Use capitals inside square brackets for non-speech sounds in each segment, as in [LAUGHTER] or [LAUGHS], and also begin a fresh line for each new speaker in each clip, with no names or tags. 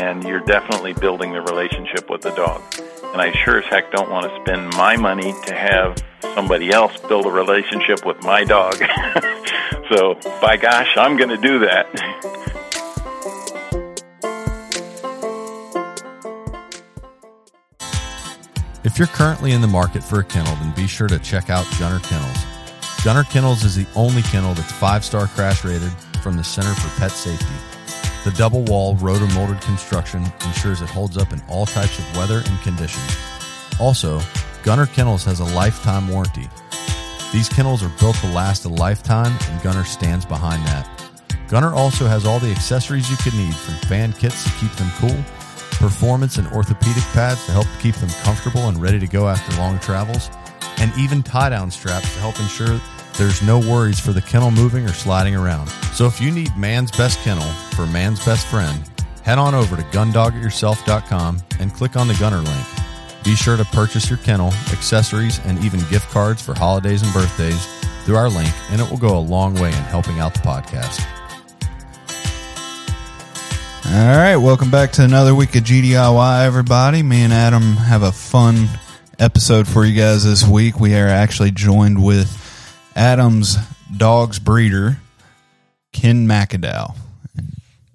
And you're definitely building the relationship with the dog. And I sure as heck don't want to spend my money to have somebody else build a relationship with my dog. [LAUGHS] so, by gosh, I'm going to do that.
If you're currently in the market for a kennel, then be sure to check out Gunner Kennels. Gunner Kennels is the only kennel that's five star crash rated from the Center for Pet Safety. The double wall rotomolded construction ensures it holds up in all types of weather and conditions. Also, Gunner Kennels has a lifetime warranty. These kennels are built to last a lifetime, and Gunner stands behind that. Gunner also has all the accessories you could need from fan kits to keep them cool, performance and orthopedic pads to help keep them comfortable and ready to go after long travels, and even tie down straps to help ensure there's no worries for the kennel moving or sliding around. So if you need man's best kennel for man's best friend, head on over to gundogityourself.com and click on the Gunner link. Be sure to purchase your kennel, accessories, and even gift cards for holidays and birthdays through our link, and it will go a long way in helping out the podcast.
All right, welcome back to another week of GDIY, everybody. Me and Adam have a fun episode for you guys this week. We are actually joined with Adam's dog's breeder, Ken McAdow.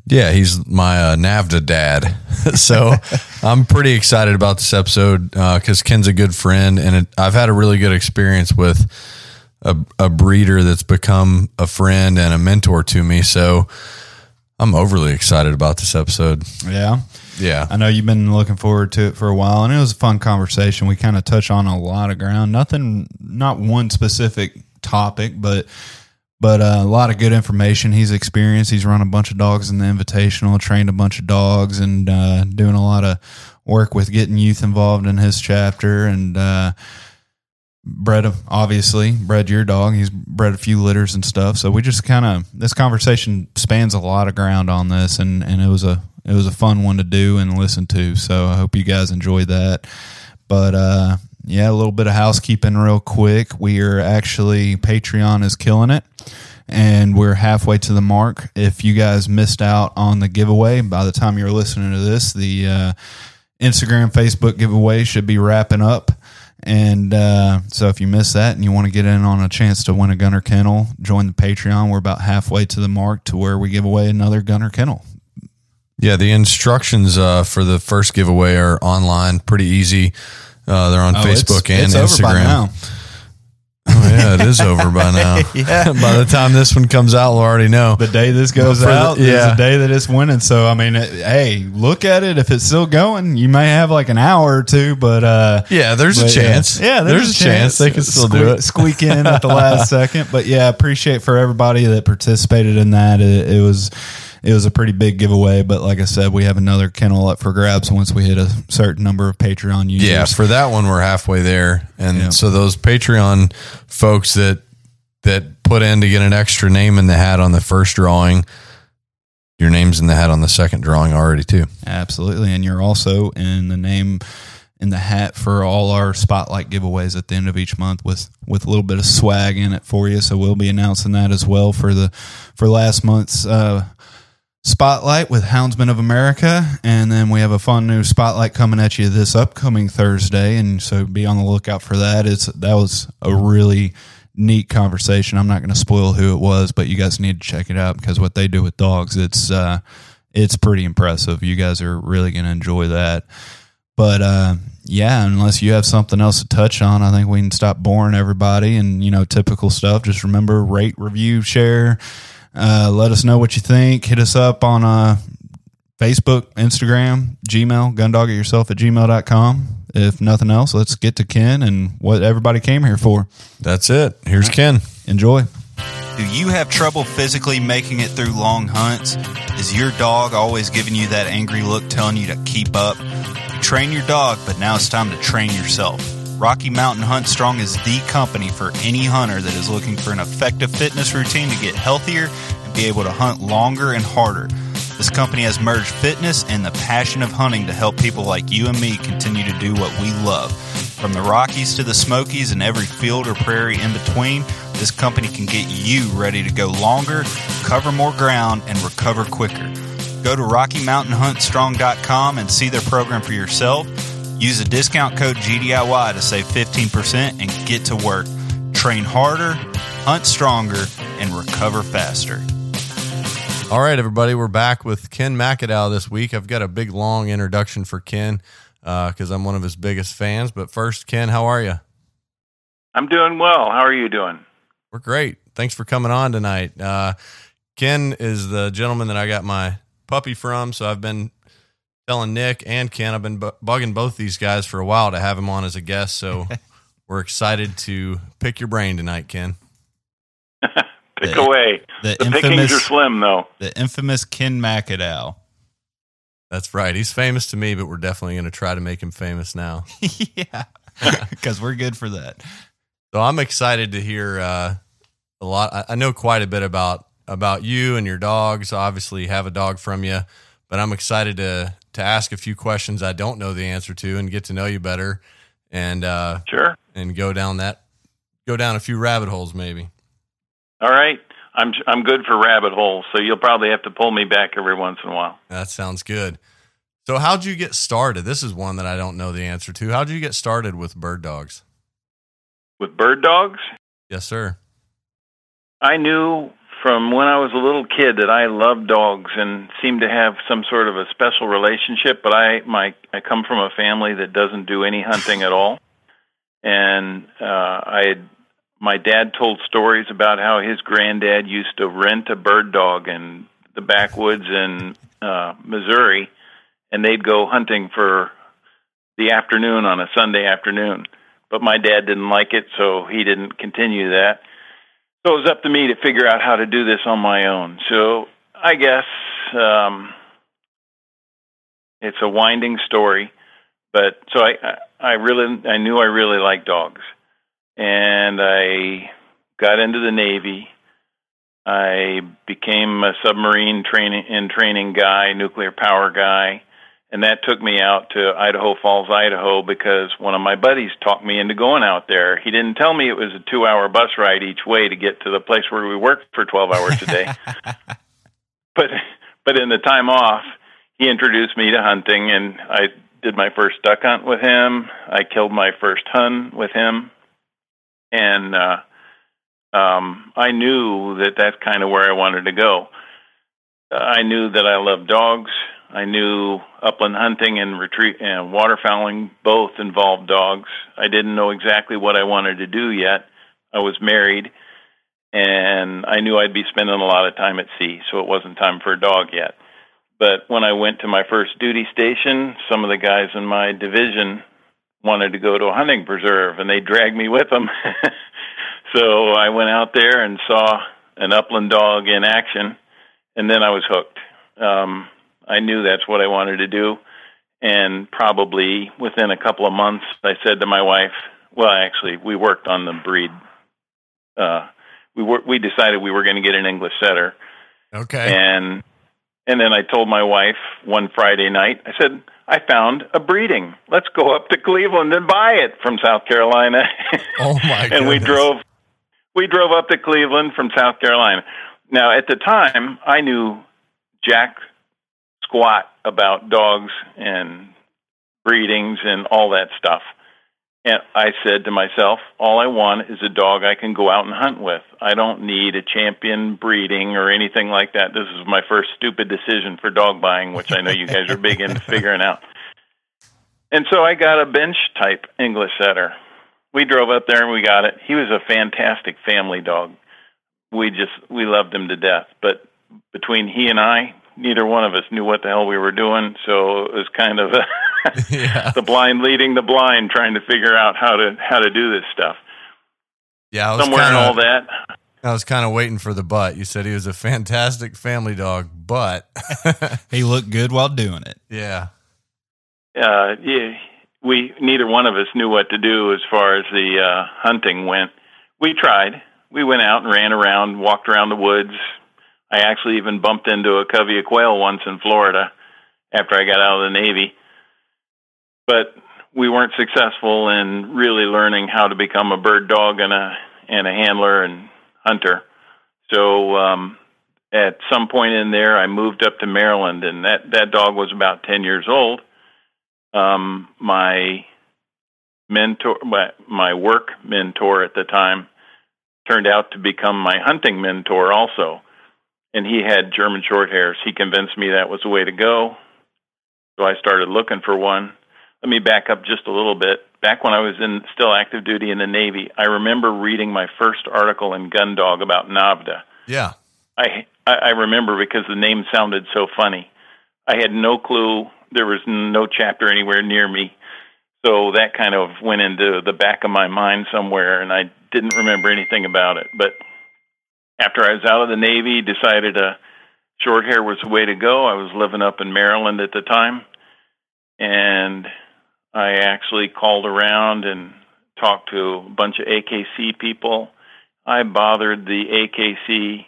Yeah, he's my uh, NAVHDA dad. [LAUGHS] so I'm pretty excited about this episode because uh, Ken's a good friend, and it, I've had a really good experience with a, a breeder that's become a friend and a mentor to me. So I'm overly excited about this episode.
Yeah.
Yeah.
I know you've been looking forward to it for a while, and it was a fun conversation. We kind of touch on a lot of ground. Nothing, not one specific topic, but but uh, a lot of good information. He's experienced. He's run a bunch of dogs in the Invitational, trained a bunch of dogs, and uh, doing a lot of work with getting youth involved in his chapter. And uh, bred, obviously, bred your dog. He's bred a few litters and stuff. So we just kind of this conversation spans a lot of ground on this, and and it was a it was a fun one to do and listen to. So I hope you guys enjoyed that. But uh, yeah, a little bit of housekeeping real quick. We are actually, Patreon is killing it. And we're halfway to the mark. If you guys missed out on the giveaway, by the time you're listening to this, the uh, Instagram, Facebook giveaway should be wrapping up. And uh, so if you missed that and you want to get in on a chance to win a Gunner Kennel, join the Patreon. We're about halfway to the mark to where we give away another Gunner Kennel.
Yeah, the instructions uh, for the first giveaway are online, pretty easy. Uh, they're on oh, Facebook it's, and it's Instagram. Oh yeah, it is over by [LAUGHS] now. yeah. [LAUGHS] by the time this one comes out, we'll already know.
The day this goes out yeah. is the day that it's winning. So I mean, it, hey, look at it. If it's still going, you may have like an hour or two, but uh,
yeah, there's
but,
a chance.
Yeah, there's, there's a chance. chance.
they can still
squeak,
do it.
Squeak in at the last [LAUGHS] second, but yeah, appreciate for everybody that participated in that. it, it was it was a pretty big giveaway. But like I said, we have another kennel up for grabs once we hit a certain number of Patreon users.
Yeah, for that one, we're halfway there, and yeah. so those Patreon folks that that put in to get an extra name in the hat on the first drawing. Your name's in the hat on the second drawing already too.
Absolutely, and you're also in the name in the hat for all our spotlight giveaways at the end of each month with with a little bit of swag in it for you. So we'll be announcing that as well for the for last month's uh, spotlight with Houndsman of America, and then we have a fun new spotlight coming at you this upcoming Thursday, and so be on the lookout for that. It's that was a really neat conversation. I'm not going to spoil who it was, but you guys need to check it out because what they do with dogs, it's uh, it's pretty impressive. You guys are really going to enjoy that. But uh, yeah, unless you have something else to touch on, I think we can stop boring everybody and you know typical stuff. Just remember, rate, review, share. Uh, let us know what you think. Hit us up on uh, Facebook, Instagram, Gmail, gundog it yourself at gmail.com. If nothing else, let's get to Ken and what everybody came here for.
That's it. Here's Ken.
Enjoy. Do you have trouble physically making it through long hunts? Is your dog always giving you that angry look telling you to keep up? You train your dog, but now it's time to train yourself. Rocky Mountain Hunt Strong is the company for any hunter that is looking for an effective fitness routine to get healthier and be able to hunt longer and harder. This company has merged fitness and the passion of hunting to help people like you and me continue to do what we love. From the Rockies to the Smokies and every field or prairie in between, this company can get you ready to go longer, cover more ground, and recover quicker. Go to RockyMountainHuntStrong.com and see their program for yourself. Use the discount code GDIY to save 15% and get to work. Train harder, hunt stronger, and recover faster.
All right, everybody, we're back with Ken McAdow this week. I've got a big, long introduction for Ken because uh, I'm one of his biggest fans. But first, Ken, how are you?
I'm doing well. How are you doing?
We're great. Thanks for coming on tonight. Uh, Ken is the gentleman that I got my puppy from, so I've been telling Nick and Ken, I've been bu- bugging both these guys for a while to have him on as a guest. So [LAUGHS] we're excited to pick your brain tonight, Ken. [LAUGHS]
Pick the, away. The, the infamous, pickings are slim, though.
The infamous Ken McAdow.
That's right. He's famous to me, but we're definitely going to try to make him famous now. [LAUGHS]
yeah, because we're good for that.
So I'm excited to hear uh, a lot. I, I know quite a bit about about you and your dogs. Obviously, have a dog from you, but I'm excited to to ask a few questions I don't know the answer to and get to know you better, and uh,
sure,
and go down that go down a few rabbit holes maybe.
All right. I'm I'm good for rabbit holes, so you'll probably have to pull me back every once in a while.
That sounds good. So, how'd you get started? This is one that I don't know the answer to. How'd you get started with bird dogs?
With bird dogs?
Yes, sir.
I knew from when I was a little kid that I loved dogs and seemed to have some sort of a special relationship. But I my I come from a family that doesn't do any hunting at all, and uh, I had my dad told stories about how his granddad used to rent a bird dog in the backwoods in uh, Missouri, and they'd go hunting for the afternoon on a Sunday afternoon. But my dad didn't like it, so he didn't continue that. So it was up to me to figure out how to do this on my own. So I guess um, it's a winding story, but so I I really I knew I really liked dogs and I got into the Navy. I became a submarine training and training guy, nuclear power guy, and that took me out to Idaho Falls, Idaho, because one of my buddies talked me into going out there. He didn't tell me it was a two-hour bus ride each way to get to the place where we worked for 12 hours a day. [LAUGHS] but but in the time off, he introduced me to hunting, and I did my first duck hunt with him. I killed my first hun with him and uh, um, I knew that that's kind of where I wanted to go. Uh, I knew that I loved dogs. I knew upland hunting and retreat and waterfowling both involved dogs. I didn't know exactly what I wanted to do yet. I was married, and I knew I'd be spending a lot of time at sea, so it wasn't time for a dog yet. But when I went to my first duty station, some of the guys in my division wanted to go to a hunting preserve, and they dragged me with them. [LAUGHS] so I went out there and saw an upland dog in action, and then I was hooked. Um, I knew that's what I wanted to do, and probably within a couple of months, I said to my wife, "Well, actually, we worked on the breed. Uh, we were, we decided we were going to get an English setter."
Okay.
And And then I told my wife one Friday night, I said, I found a breeding. Let's go up to Cleveland and buy it from South Carolina.
Oh my! [LAUGHS]
and we drove we drove up to Cleveland from South Carolina. Now at the time I knew jack squat about dogs and breedings and all that stuff. And I said to myself, all I want is a dog I can go out and hunt with. I don't need a champion breeding or anything like that. This is my first stupid decision for dog buying, which I know you guys are big into [LAUGHS] figuring out. And so I got a bench type English setter. We drove up there and we got it. He was a fantastic family dog. We just we loved him to death. But between he and I, neither one of us knew what the hell we were doing, so it was kind of a [LAUGHS] [LAUGHS]
yeah,
the blind leading the blind trying to figure out how to how to do this stuff.
yeah. I was
Somewhere in
kinda,
all that,
I was kind of waiting for the butt. You said he was a fantastic family dog, but [LAUGHS]
He looked good while doing it.
yeah,
uh, yeah, we neither one of us knew what to do as far as the uh, hunting went. We tried. We went out and ran around, walked around the woods. I actually even bumped into a covey of quail once in Florida after I got out of the Navy. But we weren't successful in really learning how to become a bird dog and a and a handler and hunter. So um, at some point in there, I moved up to Maryland, and that that dog was about ten years old um, my mentor, my, my work mentor at the time, turned out to become my hunting mentor also. And he had German short hairs. He convinced me that was the way to go. So I started looking for one. Let me back up just a little bit. Back when I was in still active duty in the Navy, I remember reading my first article in Gun Dog about NAVHDA.
yeah.
I I I remember because the name sounded so funny. I had no clue. There was no chapter anywhere near me, so that kind of went into the back of my mind somewhere, and I didn't remember anything about it. But after I was out of the Navy, decided uh, short hair was the way to go. I was living up in Maryland at the time, and I actually called around and talked to a bunch of AKC people. I bothered the AKC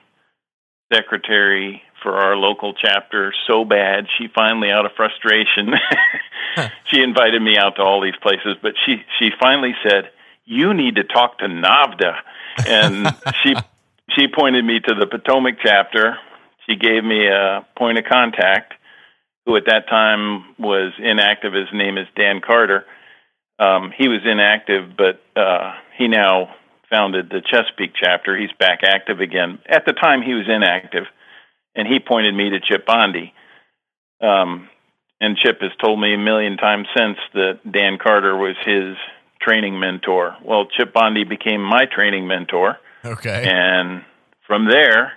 secretary for our local chapter so bad she finally out of frustration [LAUGHS] she invited me out to all these places but she she finally said you need to talk to NAVHDA and she she pointed me to the Potomac chapter she gave me a point of contact who at that time was inactive his name is Dan Carter um, he was inactive but uh, he now founded the Chesapeake chapter. He's back active again. At the time, he was inactive, and he pointed me to Chip Bondi. Um, and Chip has told me a million times since that Dan Carter was his training mentor. Well, Chip Bondi became my training mentor,
Okay.
and from there,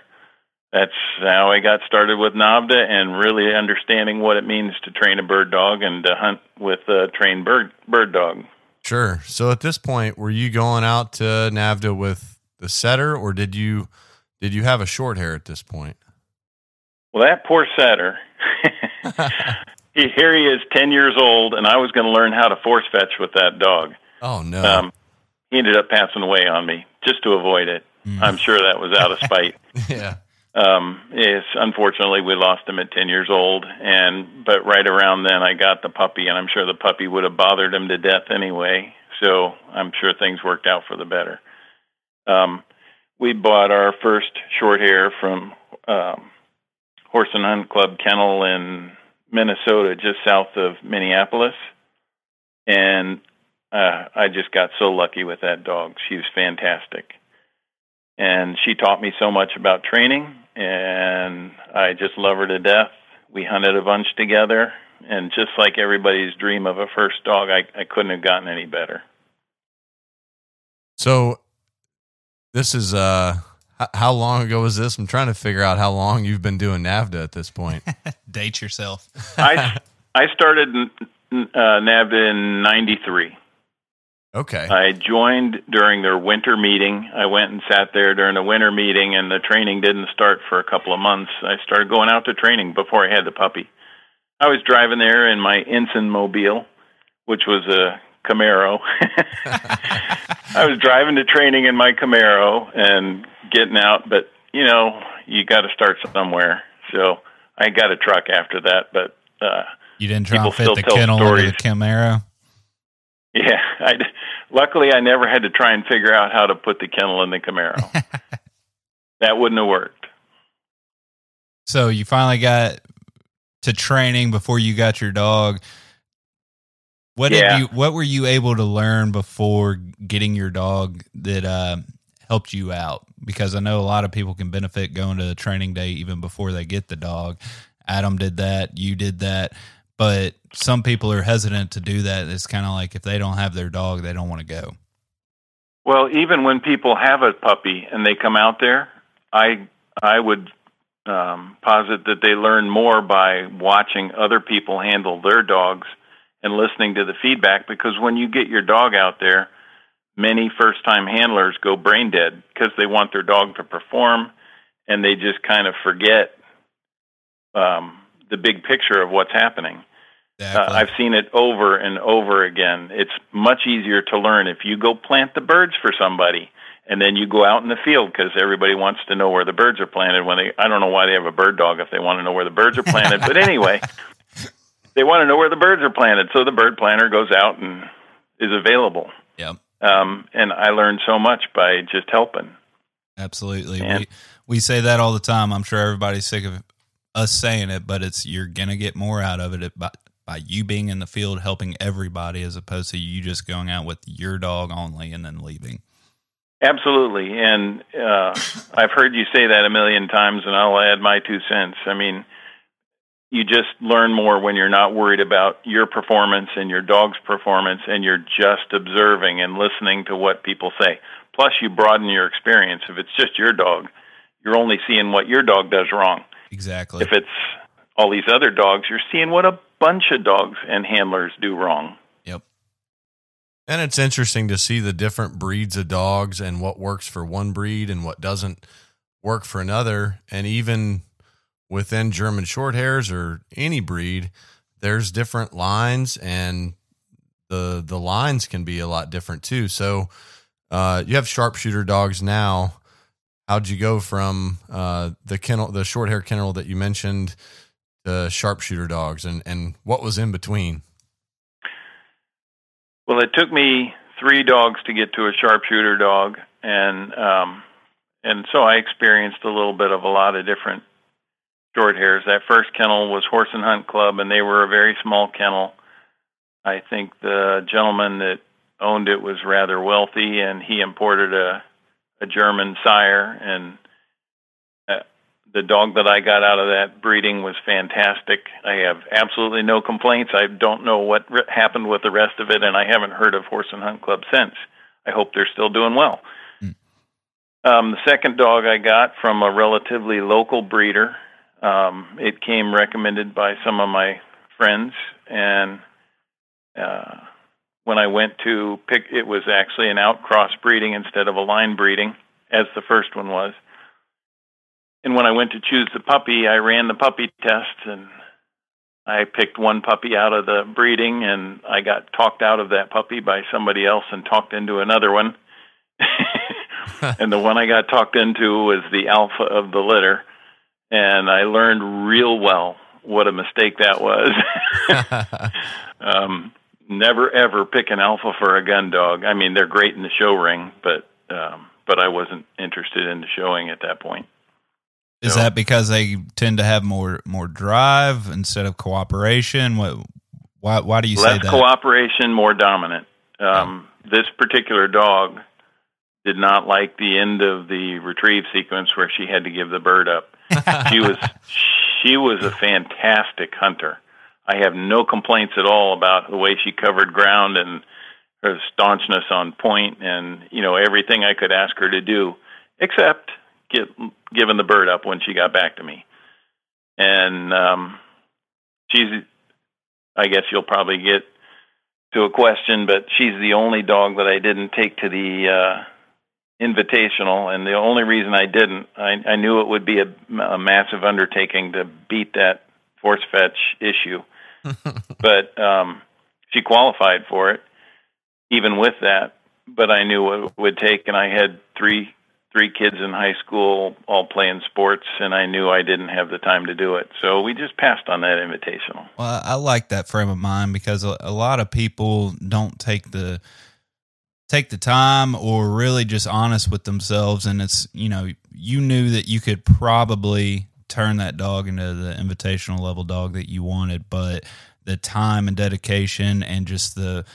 that's how I got started with NAVHDA and really understanding what it means to train a bird dog and to hunt with a trained bird bird dog.
Sure. So at this point, were you going out to NAVHDA with the setter, or did you did you have a short hair at this point?
Well, that poor setter. [LAUGHS] here he is, ten years old, and I was going to learn how to force fetch with that dog.
Oh no.
Um, he ended up passing away on me just to avoid it. I'm sure that was out of spite. [LAUGHS]
yeah.
um, yes, unfortunately, we lost him at ten years old, and but right around then, I got the puppy, and I'm sure the puppy would have bothered him to death anyway. So I'm sure things worked out for the better. Um, we bought our first short hair from um, Horse and Hunt Club Kennel in Minnesota, just south of Minneapolis, and uh, I just got so lucky with that dog. She was fantastic and she taught me so much about training and I just love her to death. We hunted a bunch together and just like everybody's dream of a first dog, I, I couldn't have gotten any better.
So this is uh h- how long ago was this? I'm trying to figure out how long you've been doing NAVHDA at this point. [LAUGHS]
Date yourself.
I I started uh, NAVHDA in '93.
Okay.
I joined during their winter meeting. I went and sat there during the winter meeting, and the training didn't start for a couple of months. I started going out to training before I had the puppy. I was driving there in my Ensign mobile, which was a Camaro. [LAUGHS] I was driving to training in my Camaro and getting out, but you know, you got to start somewhere. So I got a truck after that, but uh,
you didn't try to fit the kennel into the Camaro.
Yeah, I, luckily I never had to try and figure out how to put the kennel in the Camaro. [LAUGHS] that wouldn't have worked.
So you finally got to training before you got your dog. What
Yeah.
did you? What were you able to learn before getting your dog that uh, helped you out? Because I know a lot of people can benefit going to a training day even before they get the dog. Adam did that. You did that. But some people are hesitant to do that. It's kind of like if they don't have their dog, they don't want to go.
Well, even when people have a puppy and they come out there, I I would um, posit that they learn more by watching other people handle their dogs and listening to the feedback. Because when you get your dog out there, many first time handlers go brain dead because they want their dog to perform and they just kind of forget um, the big picture of what's happening. Uh, I've seen it over and over again. It's much easier to learn if you go plant the birds for somebody and then you go out in the field because everybody wants to know where the birds are planted when they I don't know why they have a bird dog if they want to know where the birds are planted but anyway [LAUGHS] they want to know where the birds are planted so the bird planter goes out and is available
Yep.
um and I learned so much by just helping
Absolutely.
And-
we we say that all the time. I'm sure everybody's sick of us saying it, but it's you're gonna get more out of it by by you being in the field helping everybody as opposed to you just going out with your dog only and then leaving.
Absolutely, and uh, [LAUGHS] I've heard you say that a million times, and I'll add my two cents. I mean, you just learn more when you're not worried about your performance and your dog's performance, and you're just observing and listening to what people say. Plus, you broaden your experience. If it's just your dog, you're only seeing what your dog does wrong.
Exactly.
If it's all these other dogs, you're seeing what a bunch of dogs and handlers do wrong.
yep.
And it's interesting to see the different breeds of dogs and what works for one breed and what doesn't work for another. And even within German Shorthairs or any breed, there's different lines and the the lines can be a lot different too. So uh, you have sharpshooter dogs now. How'd you go from uh, the kennel, the short hair kennel that you mentioned, the sharpshooter dogs, and and what was in between?
Well, it took me three dogs to get to a sharpshooter dog, and um, and so I experienced a little bit of a lot of different short hairs. That first kennel was Horse and Hunt Club, and they were a very small kennel. I think the gentleman that owned it was rather wealthy, and he imported a a German sire, and uh, the dog that I got out of that breeding was fantastic. I have absolutely no complaints. I don't know what re- happened with the rest of it, and I haven't heard of Horse and Hunt Club since. I hope they're still doing well. Um, the second dog I got from a relatively local breeder. Um, it came recommended by some of my friends, and uh, when I went to pick, it was actually an outcross breeding instead of a line breeding, as the first one was. And when I went to choose the puppy, I ran the puppy test and I picked one puppy out of the breeding and I got talked out of that puppy by somebody else and talked into another one. [LAUGHS] and the one I got talked into was the alpha of the litter. And I learned real well what a mistake that was. [LAUGHS] [LAUGHS] um, never ever pick an alpha for a gun dog. I mean, they're great in the show ring, but um, but I wasn't interested in the showing at that point.
Is
Yeah.
that because they tend to have more more drive instead of cooperation? What why why do you say
Less
that?
cooperation, more dominant. Um, This particular dog did not like the end of the retrieve sequence where she had to give the bird up. [LAUGHS] she was she was a fantastic hunter. I have no complaints at all about the way she covered ground and her staunchness on point and you know everything I could ask her to do, except get giving the bird up when she got back to me. And um, she's, I guess you'll probably get to a question, but she's the only dog that I didn't take to the uh, invitational, and the only reason I didn't, I, I knew it would be a, a massive undertaking to beat that force fetch issue, [LAUGHS] but um, she qualified for it, even with that. But I knew what it would take, and I had three three kids in high school, all playing sports, and I knew I didn't have the time to do it. So we just passed on that invitational.
Well, I like that frame of mind because a, a lot of people don't take the take the time or really just honest with themselves and it's you know you knew that you could probably turn that dog into the invitational level dog that you wanted but the time and dedication and just the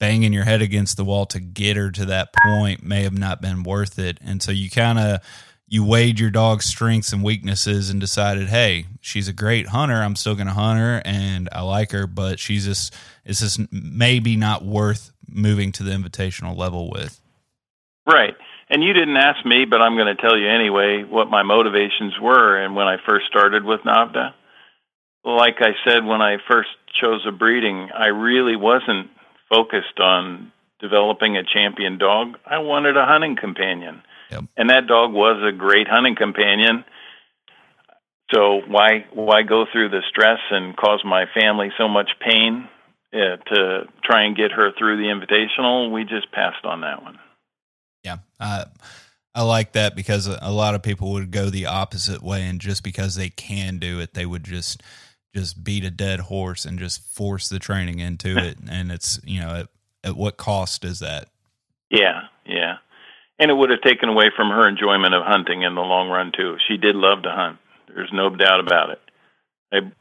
banging your head against the wall to get her to that point may have not been worth it and so you kind of you weighed your dog's strengths and weaknesses and decided hey she's a great hunter i'm still going to hunt her and i like her but she's just it's just maybe not worth moving to the invitational level with.
Right. And you didn't ask me, but I'm going to tell you anyway what my motivations were. And when I first started with NAVHDA, like I said, when I first chose a breeding, I really wasn't focused on developing a champion dog. I wanted a hunting companion. Yep. And that dog was a great hunting companion. So why why go through the stress and cause my family so much pain yeah, to try and get her through the invitational, we just passed on that one.
Yeah. Uh, I like that because a lot of people would go the opposite way and just because they can do it, they would just just beat a dead horse and just force the training into [LAUGHS] it and it's, you know, at, at what cost is that?
Yeah, yeah. And it would have taken away from her enjoyment of hunting in the long run too. She did love to hunt. There's no doubt about it. I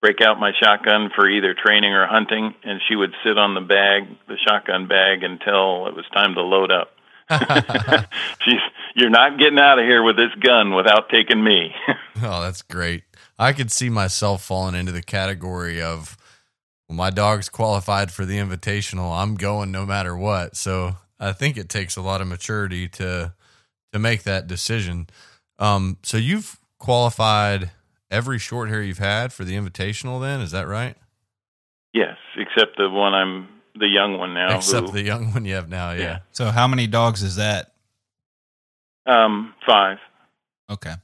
break out my shotgun for either training or hunting, and she would sit on the bag, the shotgun bag, until it was time to load up. [LAUGHS] She's, you're not getting out of here with this gun without taking me. [LAUGHS]
oh, that's great. I could see myself falling into the category of well, my dog's qualified for the invitational. I'm going no matter what. So I think it takes a lot of maturity to to make that decision. Um, so you've qualified every short hair you've had for the invitational then is that right
yes except the one i'm the young one now
except who, the young one you have now yeah. yeah.
so how many dogs is that
um five
okay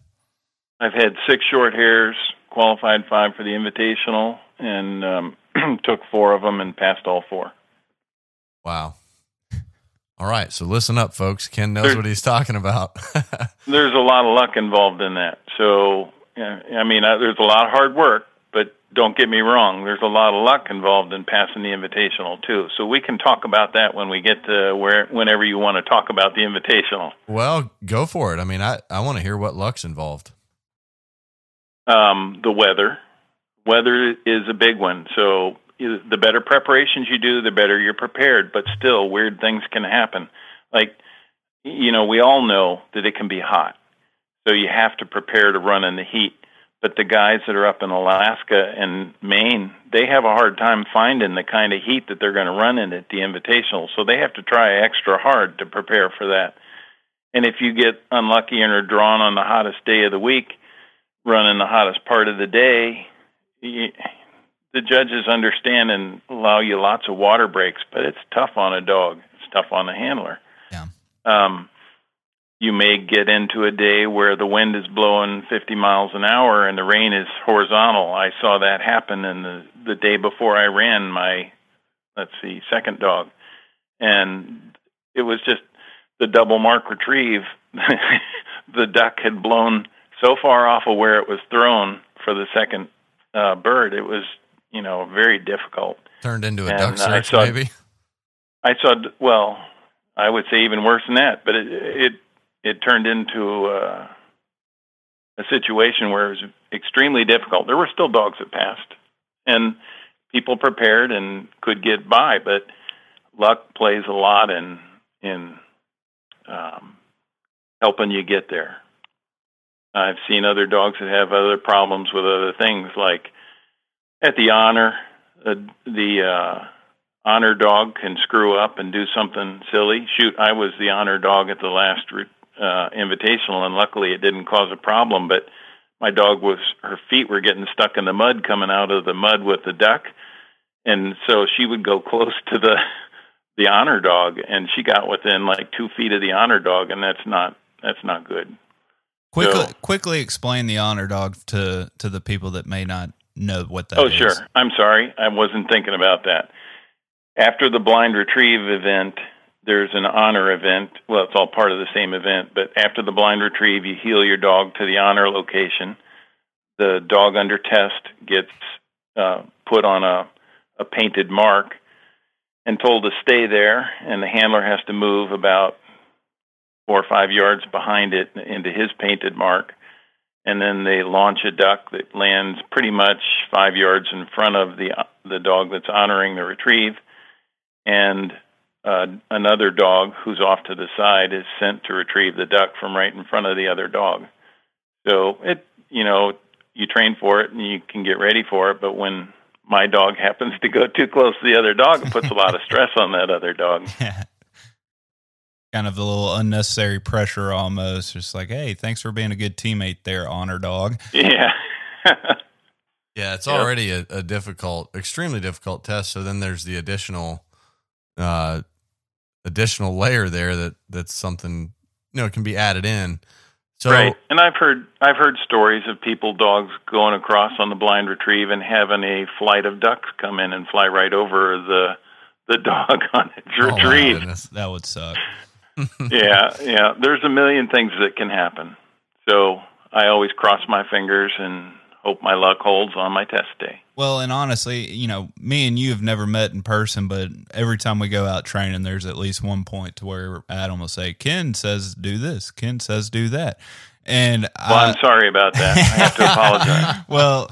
i've had six short hairs qualified five for the invitational and um, [CLEARS THROAT] took four of them and passed all four
wow [LAUGHS] all right, so listen up, folks. Ken knows there's, what he's talking about. [LAUGHS]
there's a lot of luck involved in that. So yeah, I mean, uh, there's a lot of hard work, but don't get me wrong. There's a lot of luck involved in passing the invitational too. So we can talk about that when we get to where, whenever you want to talk about the invitational.
Well, go for it. I mean, I I want to hear what luck's involved.
Um, the weather, weather is a big one. So the better preparations you do, the better you're prepared. But still, weird things can happen. Like, you know, we all know that it can be hot so you have to prepare to run in the heat. But the guys that are up in Alaska and Maine, they have a hard time finding the kind of heat that they're going to run in at the invitational. So they have to try extra hard to prepare for that. And if you get unlucky and are drawn on the hottest day of the week, running the hottest part of the day, you, the judges understand and allow you lots of water breaks, but it's tough on a dog. It's tough on the handler.
Yeah.
Um, you may get into a day where the wind is blowing 50 miles an hour and the rain is horizontal. I saw that happen in the the day before I ran my let's see second dog, and it was just the double mark retrieve. [LAUGHS] the duck had blown so far off of where it was thrown for the second uh, bird. It was you know very difficult.
Turned into a and duck search, saw, maybe.
I saw well. I would say even worse than that, but it, it it turned into uh, a situation where it was extremely difficult. There were still dogs that passed, and people prepared and could get by, but luck plays a lot in in um, helping you get there. I've seen other dogs that have other problems with other things, like at the honor, uh, the uh, honor dog can screw up and do something silly. Shoot, I was the honor dog at the last re- uh, invitational, and luckily it didn't cause a problem. But my dog was her feet were getting stuck in the mud coming out of the mud with the duck, and so she would go [LAUGHS] close to the the honor dog, and she got within like two feet of the honor dog, and that's not that's not good.
Quickly, so, quickly explain the honor dog to to the people that may not know what that
oh,
is.
sure. I'm sorry, I wasn't thinking about that. After the blind retrieve event, there's an honor event. Well, it's all part of the same event, but after the blind retrieve, you heel your dog to the honor location. The dog under test gets uh, put on a, a painted mark and told to stay there, and the handler has to move about four or five yards behind it into his painted mark. And then they launch a duck that lands pretty much five yards in front of the the dog that's honoring the retrieve, and uh, another dog who's off to the side is sent to retrieve the duck from right in front of the other dog. So it, you know, you train for it and you can get ready for it, but when my dog [LAUGHS] happens to go too close to the other dog, it puts a lot of [LAUGHS] stress on that other dog. [LAUGHS]
Yeah. Kind of a little unnecessary pressure almost. Just like, hey, thanks for being a good teammate there, honor dog.
Yeah.
Yeah, it's
Yep.
already a, a difficult, extremely difficult test. So then there's the additional, uh, additional layer there that that's something you know it can be added in. So
right. And I've heard I've heard stories of people dogs going across on the blind retrieve and having a flight of ducks come in and fly right over the the dog [LAUGHS] on its
Oh,
retrieve.
goodness.
That would suck. [LAUGHS] [LAUGHS]
yeah, yeah. There's a million things that can happen. So I always cross my fingers and hope my luck holds on my test day.
Well, and honestly, you know, me and you have never met in person, but every time we go out training, there's at least one point to where Adam will say, "Ken says do this," Ken says do that, and
Well,
I,
I'm sorry about that. I have to [LAUGHS] apologize.
well,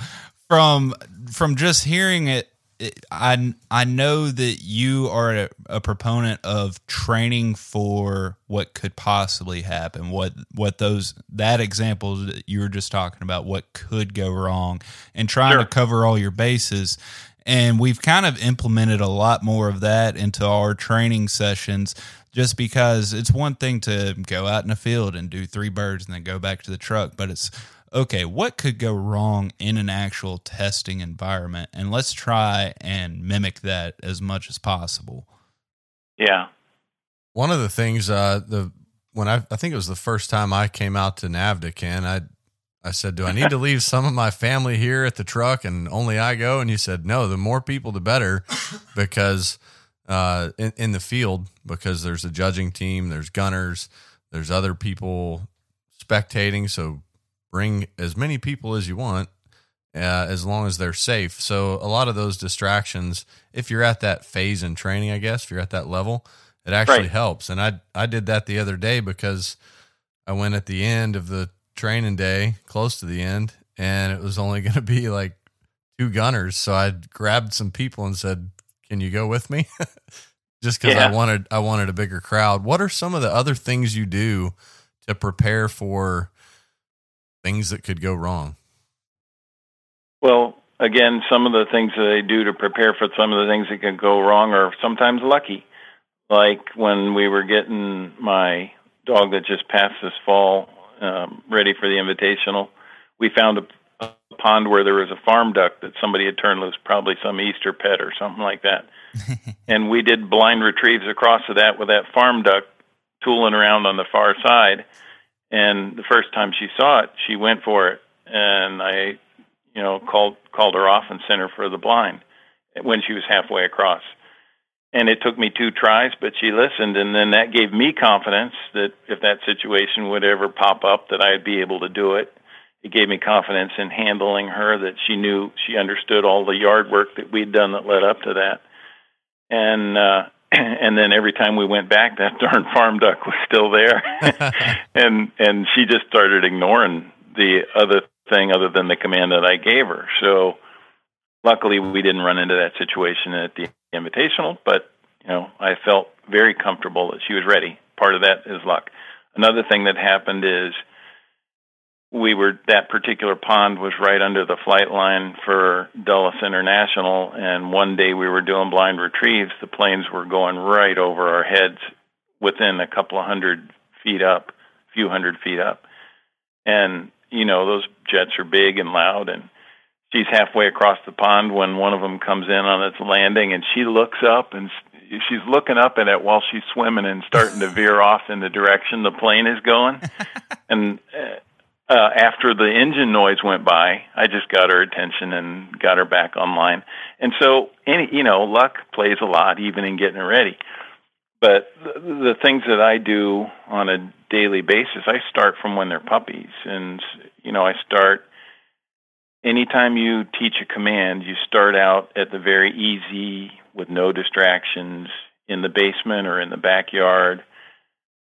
from from just hearing it, it, I I know that you are a, a proponent of training for what could possibly happen. What what those that example that you were just talking about, what could go wrong, and trying
Sure.
to cover all your bases. And we've kind of implemented a lot more of that into our training sessions just because it's one thing to go out in the field and do three birds and then go back to the truck, but it's okay, what could go wrong in an actual testing environment? And let's try and mimic that as much as possible.
Yeah.
One of the things, uh, the when I I think it was the first time I came out to NAVHDA, Ken, I I said, "Do I need to [LAUGHS] leave some of my family here at the truck and only I go?" And you said, "No, the more people, the better, [LAUGHS] because uh, in, in the field, because there's a judging team, there's gunners, there's other people spectating. So bring as many people as you want, uh, as long as they're safe. So a lot of those distractions, if you're at that phase in training, I guess, if you're at that level, it actually
Right.
helps. And I I did that the other day because I went at the end of the training day, close to the end, and it was only [LAUGHS] going to be like two gunners. So I grabbed some people and said, "Can you go with me?" [LAUGHS] Just because I wanted I wanted a bigger crowd. What are some of the other things you do to prepare for things that could go wrong?
Well, again, some of the things that they do to prepare for some of the things that can go wrong are sometimes lucky. Like when we were getting my dog that just passed this fall um, ready for the invitational, we found a, a pond where there was a farm duck that somebody had turned loose, probably some Easter pet or something like that. [LAUGHS] and we did blind retrieves across to that with that farm duck tooling around on the far side. And the first time she saw it, she went for it, and I you know, called called her off and sent her for the blind when she was halfway across. And it took me two tries, but she listened, and then that gave me confidence that if that situation would ever pop up, that I'd be able to do it. It gave me confidence in handling her that she knew she understood all the yard work that we'd done that led up to that. And uh, [CLEARS THROAT] and then every time we went back, that [LAUGHS] darn farm duck was still there, [LAUGHS] and and she just started ignoring the other thing other than the command that I gave her. So luckily we didn't run into that situation at the invitational, but you know, I felt very comfortable that she was ready. Part of that is luck. Another thing that happened is we were that particular pond was right under the flight line for Dulles International and one day we were doing blind retrieves, the planes were going right over our heads within a couple of hundred feet up, a few hundred feet up. And you know, those jets are big and loud and she's halfway across the pond when one of them comes in on its landing and she looks up and she's looking up at it while she's swimming and starting to veer off in the direction the plane is going [LAUGHS] and uh, uh, after the engine noise went by, I just got her attention and got her back online. And so, any you know, luck plays a lot, even in getting her ready. but the, the things that I do on a daily basis, I start from when they're puppies, and you know, I start anytime you teach a command, you start out at the very easy with no distractions in the basement or in the backyard.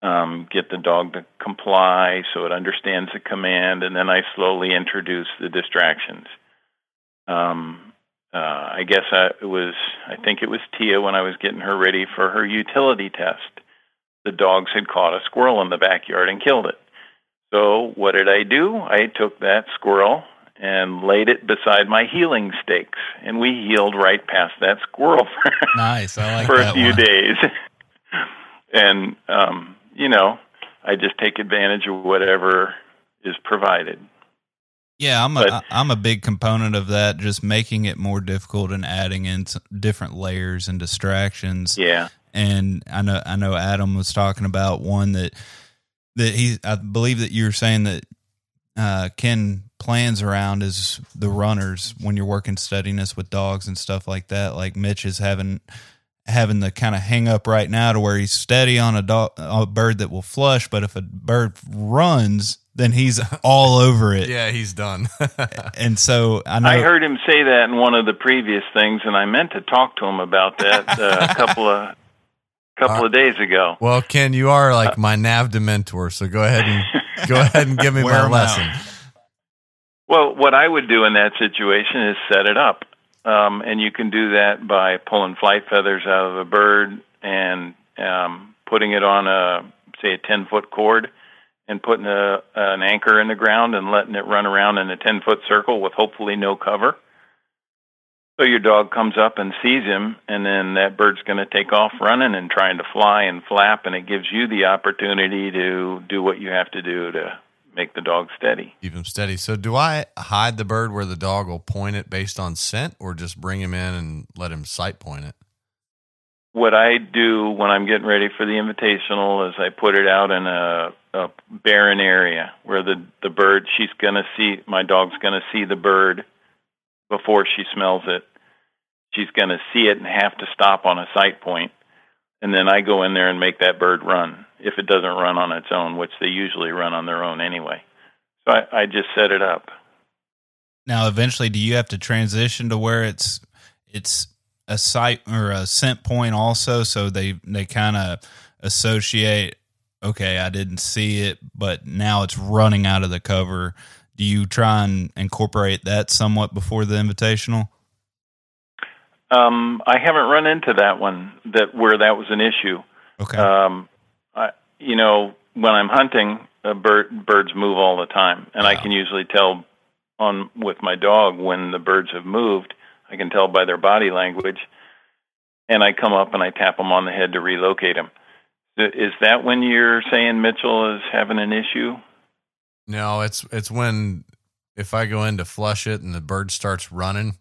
Um, get the dog to comply so it understands the command, and then I slowly introduce the distractions. Um, uh, I guess I, it was, I think it was Tia when I was getting her ready for her utility test. The dogs had caught a squirrel in the backyard and killed it. So what did I do? I took that squirrel and laid it beside my heeling stakes, and we heeled right past that squirrel [LAUGHS] for,
Nice. I like
for a few
one.
days. [LAUGHS] and um, you know, I just take advantage of whatever is provided.
Yeah, I'm a
But-
I'm a big component of that. Just making it more difficult and adding in different layers and distractions.
Yeah.
And I know I know Adam was talking about one that that he I believe that you were saying that uh, Ken plans around is the runners when you're working steadiness with dogs and stuff like that. Like Mitch is having having the kind of hang up right now to where he's steady on a dog a bird that will flush, but if a bird runs, then he's [LAUGHS] all over it.
Yeah, he's done. [LAUGHS]
And so I know
I heard him say that in one of the previous things, and I meant to talk to him about that uh, a [LAUGHS] couple of couple of days ago.
well, Ken, you are like my nav mentor, so go ahead and go ahead and give me my lesson.
out.
Well, what I would do in that situation is set it up, um, and you can do that by pulling flight feathers out of the bird and um, putting it on a say a ten foot cord, and putting a, an anchor in the ground and letting it run around in a ten foot circle with hopefully no cover. So your dog comes up and sees him, and then that bird's going to take off running and trying to fly and flap, and it gives you the opportunity to do what you have to do to make the dog steady.
Keep him steady. So, do I hide the bird where the dog will point it based on scent, or just bring him in and let him sight point it?
what I do when I'm getting ready for the invitational is I put it out in a, a barren area where the the bird she's gonna see my dog's gonna see the bird before she smells it. She's gonna see it and have to stop on a sight point, and then I go in there and make that bird run if it doesn't run on its own, which they usually run on their own anyway. So I, I just set it up.
now eventually do you have to transition to where it's it's a sight or a scent point also so they they kind of associate okay I didn't see it but now it's running out of the cover do you try and incorporate that somewhat before the invitational
Um, I haven't run into that one that where that was an issue.
okay
Um, you know, when I'm hunting, uh, bird birds move all the time, and I can usually tell on with my dog when the birds have moved. I can tell by their body language, and I come up and I tap them on the head to relocate them. Is that when you're saying Mitchell is having an issue?
No, it's it's when if I go in to flush it and the bird starts running.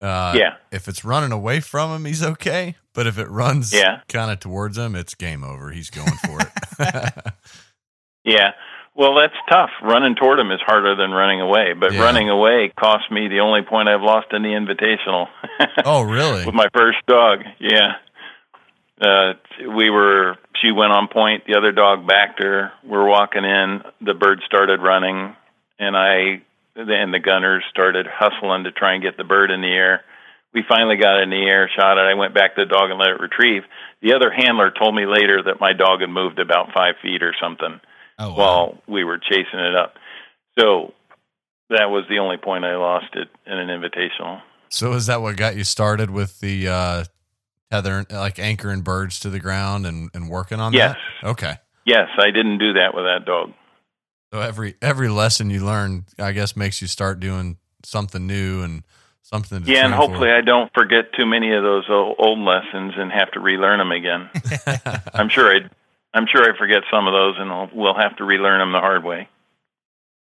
Uh,
yeah,
If it's running away from him, he's okay. But if it runs
Yeah.
kind of towards him, it's game over. He's going for it. [LAUGHS] [LAUGHS]
yeah. Well, that's tough. Running toward him is harder than running away, but
Yeah.
running away cost me the only point I've lost in the invitational. [LAUGHS]
oh, really?
with my first dog. Yeah. Uh, we were. She went on point. The other dog backed her. We're walking in. The bird started running, and I and the gunners started hustling to try and get the bird in the air. We finally got it in the air, shot it. I went back to the dog and let it retrieve. The other handler told me later that my dog had moved about five feet or something
oh wow.
while we were chasing it up. So that was the only point I lost it in an invitational.
So is that what got you started with the uh, tether, like anchoring birds to the ground and, and working on that?
Yes.
that? Okay.
Yes, I didn't do that with that dog.
So every every lesson you learn, I guess, makes you start doing something new and something.
Yeah, and hopefully I don't forget too many of those old lessons and have to relearn them again. [LAUGHS] I'm sure I, I'm sure I forget some of those, and I'll, we'll have to relearn them the hard way.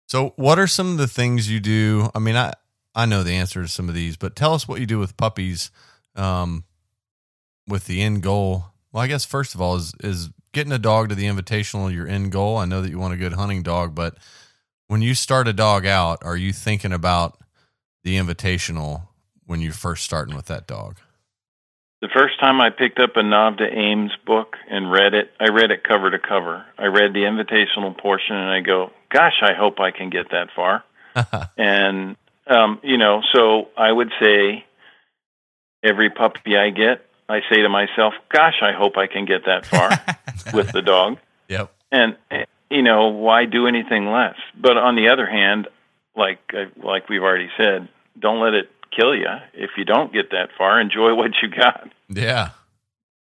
so, what are some of the things you do? I mean, I I know the answer to some of these, but tell us what you do with puppies, um, with the end goal. Well, I guess first of all is is getting a dog to the invitational your end goal. I know that you want a good hunting dog, but when you start a dog out, are you thinking about the invitational when you're first starting with that dog?
The first time I picked up a NAVHDA Aims book and read it, I read it cover to cover. I read the invitational portion and I go, gosh, I hope I can get that far. [LAUGHS] and, um, you know, so I would say every puppy I get, I say to myself, gosh, I hope I can get that far [LAUGHS] with the dog.
Yep.
And, you know, why do anything less? But on the other hand, like, like we've already said, don't let it kill you. If you don't get that far, enjoy what you got.
Yeah.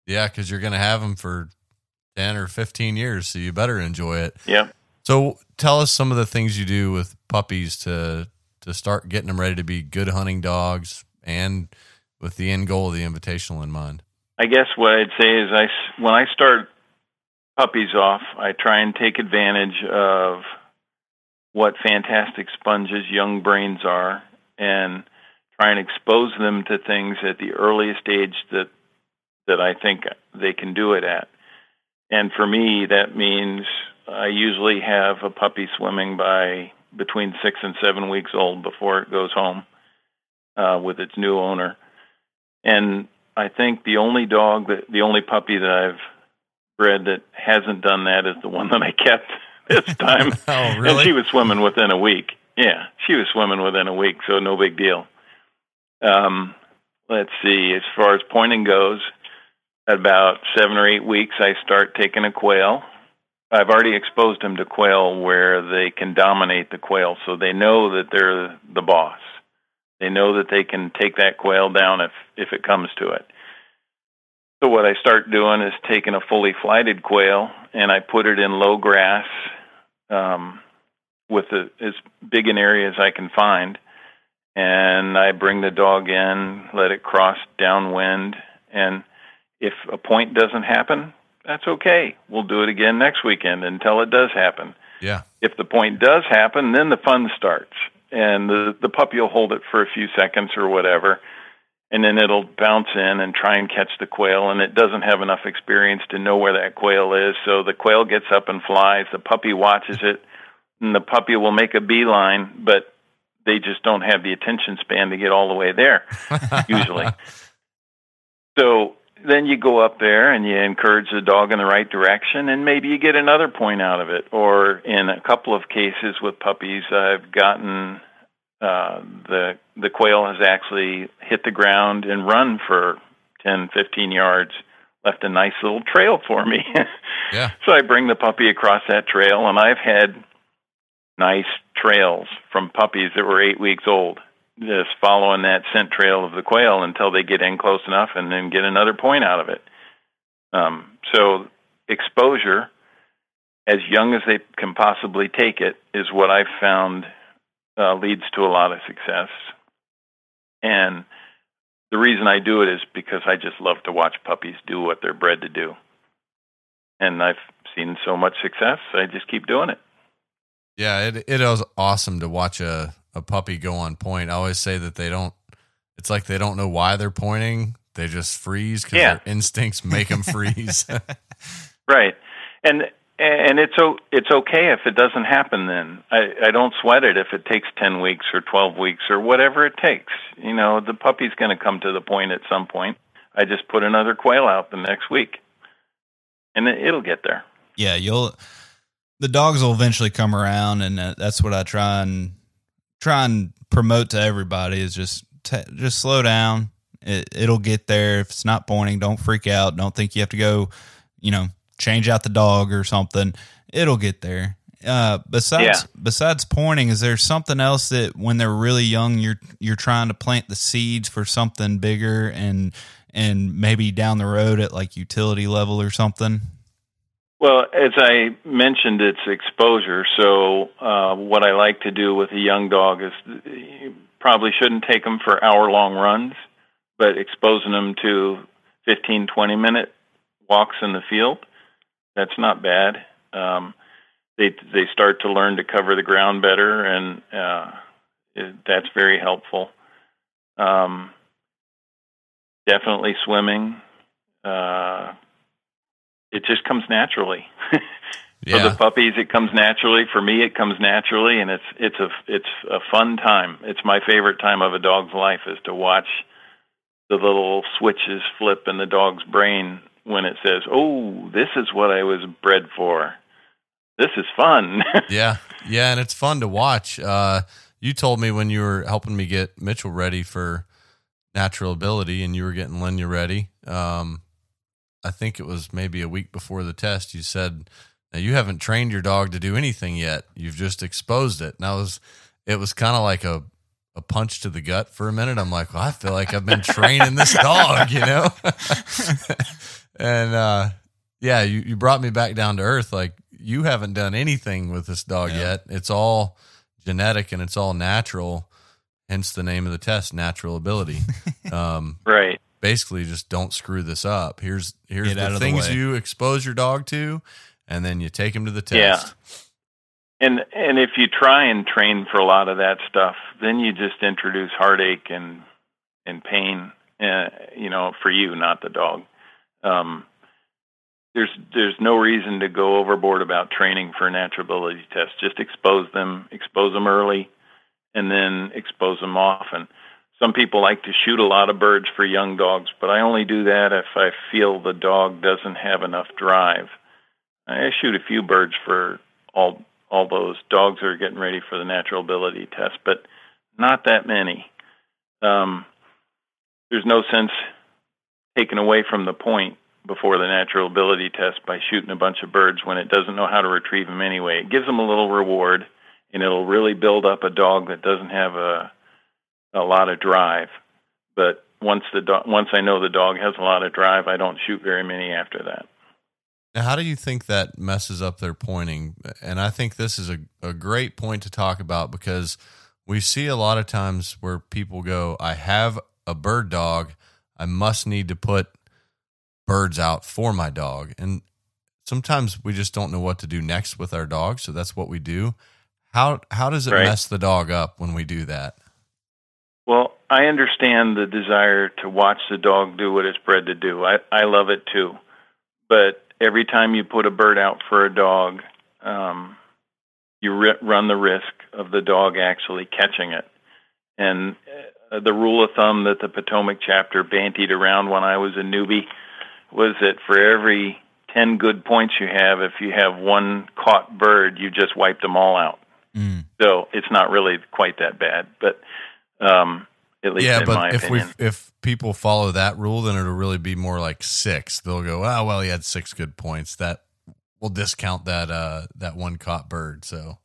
Yeah, because you're going to have them for 10 or 15 years, so you better enjoy it.
Yeah.
So tell us some of the things you do with puppies to to start getting them ready to be good hunting dogs and with the end goal of the invitational in mind.
I guess what I'd say is I when I start puppies off, I try and take advantage of what fantastic sponges young brains are and try and expose them to things at the earliest age that that I think they can do it at. And for me, that means I usually have a puppy swimming by between six and seven weeks old before it goes home uh, with its new owner. And I think the only dog that the only puppy that I've bred that hasn't done that is the one that I kept [LAUGHS] this time. [LAUGHS]
oh, really?
And she was swimming within a week. Yeah, she was swimming within a week, so no big deal. Um, let's see. As far as pointing goes, about seven or eight weeks, I start taking a quail. I've already exposed them to quail where they can dominate the quail, so they know that they're the boss. They know that they can take that quail down if if it comes to it. So what I start doing is taking a fully flighted quail and I put it in low grass um, with a, as big an area as I can find, and I bring the dog in, let it cross downwind, and if a point doesn't happen, that's okay. We'll do it again next weekend until it does happen.
Yeah.
If the point does happen, then the fun starts, and the the puppy will hold it for a few seconds or whatever, and then it'll bounce in and try and catch the quail, and it doesn't have enough experience to know where that quail is, so the quail gets up and flies. The puppy watches it, and the puppy will make a beeline, but they just don't have the attention span to get all the way there, [LAUGHS] usually. So then you go up there and you encourage the dog in the right direction, and maybe you get another point out of it. Or in a couple of cases with puppies, I've gotten uh, the the quail has actually hit the ground and run for 10, 15 yards, left a nice little trail for me. [LAUGHS]
Yeah.
so I bring the puppy across that trail, and I've had nice trails from puppies that were eight weeks old just following that scent trail of the quail until they get in close enough and then get another point out of it. Um, so exposure, as young as they can possibly take it, is what I've found uh, leads to a lot of success. And the reason I do it is because I just love to watch puppies do what they're bred to do. And I've seen so much success, I just keep doing it.
Yeah, it it was awesome to watch a a puppy go on point. I always say that they don't. It's like they don't know why they're pointing. They just freeze because
Yeah.
their instincts make them freeze. [LAUGHS]
Right, and and it's o it's okay if it doesn't happen. Then I I don't sweat it if it takes ten weeks or twelve weeks or whatever it takes. You know, the puppy's going to come to the point at some point. I just put another quail out the next week, and it, it'll get there.
yeah, you'll the dogs will eventually come around, and uh, that's what I try and try and promote to everybody is just ta just slow down. It, it'll get there. If it's not pointing, don't freak out. Don't think you have to go, you know, change out the dog or something. It'll get there. Uh, besides
Yeah.
besides pointing, is there something else that when they're really young, you're you're trying to plant the seeds for something bigger and and maybe down the road at like utility level or something?
Well, as I mentioned, it's exposure. So, uh, what I like to do with a young dog is you probably shouldn't take them for hour long runs, but exposing them to 15, 20 minute walks in the field. That's not bad. Um, they they start to learn to cover the ground better, and uh, it, that's very helpful. Um, definitely swimming. Uh, it just comes naturally. [LAUGHS] For the puppies, it comes naturally. For me, it comes naturally, and it's it's a it's a fun time. It's my favorite time of a dog's life is to watch the little switches flip in the dog's brain when it says, "Oh, this is what I was bred for." This is fun. [LAUGHS]
yeah, yeah, and it's fun to watch. Uh, you told me when you were helping me get Mitchell ready for natural ability, and you were getting Lenya ready. Um, I think it was maybe a week before the test. You said, "Now you haven't trained your dog to do anything yet. You've just exposed it." And I was, it was kind of like a a punch to the gut for a minute. I'm like, well, I feel like I've been training this dog, you know? [LAUGHS] and uh, yeah, you, you brought me back down to earth. Like, you haven't done anything with this dog yeah. yet. It's all genetic and it's all natural. Hence the name of the test, natural ability. [LAUGHS]
Um, right.
Basically, just don't screw this up. Here's here's Get the things the you expose your dog to, and then you take him to the test.
Yeah. And and if you try and train for a lot of that stuff, then you just introduce heartache and and pain, uh, you know, for you, not the dog. Um, there's there's no reason to go overboard about training for a natural ability test. Just expose them, expose them early, and then expose them often. Some people like to shoot a lot of birds for young dogs, but I only do that if I feel the dog doesn't have enough drive. I shoot a few birds for all all those dogs are getting ready for the natural ability test, but not that many. Um, there's no sense taking away from the point before the natural ability test by shooting a bunch of birds when it doesn't know how to retrieve them anyway. It gives them a little reward, and it'll really build up a dog that doesn't have a a lot of drive. But once the do- once I know the dog has a lot of drive, I don't shoot very many after that.
Now, how do you think that messes up their pointing? And I think this is a, a great point to talk about because we see a lot of times where people go, I have a bird dog. I must need to put birds out for my dog. And sometimes we just don't know what to do next with our dog. So that's what we do. How, how does it right. mess the dog up when we do that?
Well, I understand the desire to watch the dog do what it's bred to do. I, I love it too. But every time you put a bird out for a dog, um, you run the risk of the dog actually catching it. And uh, the rule of thumb that the Potomac chapter bantied around when I was a newbie was that for every 10 good points you have, if you have one caught bird, you just wiped them all out. Mm. So it's not really quite that bad. But um, at least yeah, but
if
opinion.
we if people follow that rule, then it'll really be more like six. They'll go, oh well, he had six good points. That we'll discount that uh that one caught bird. So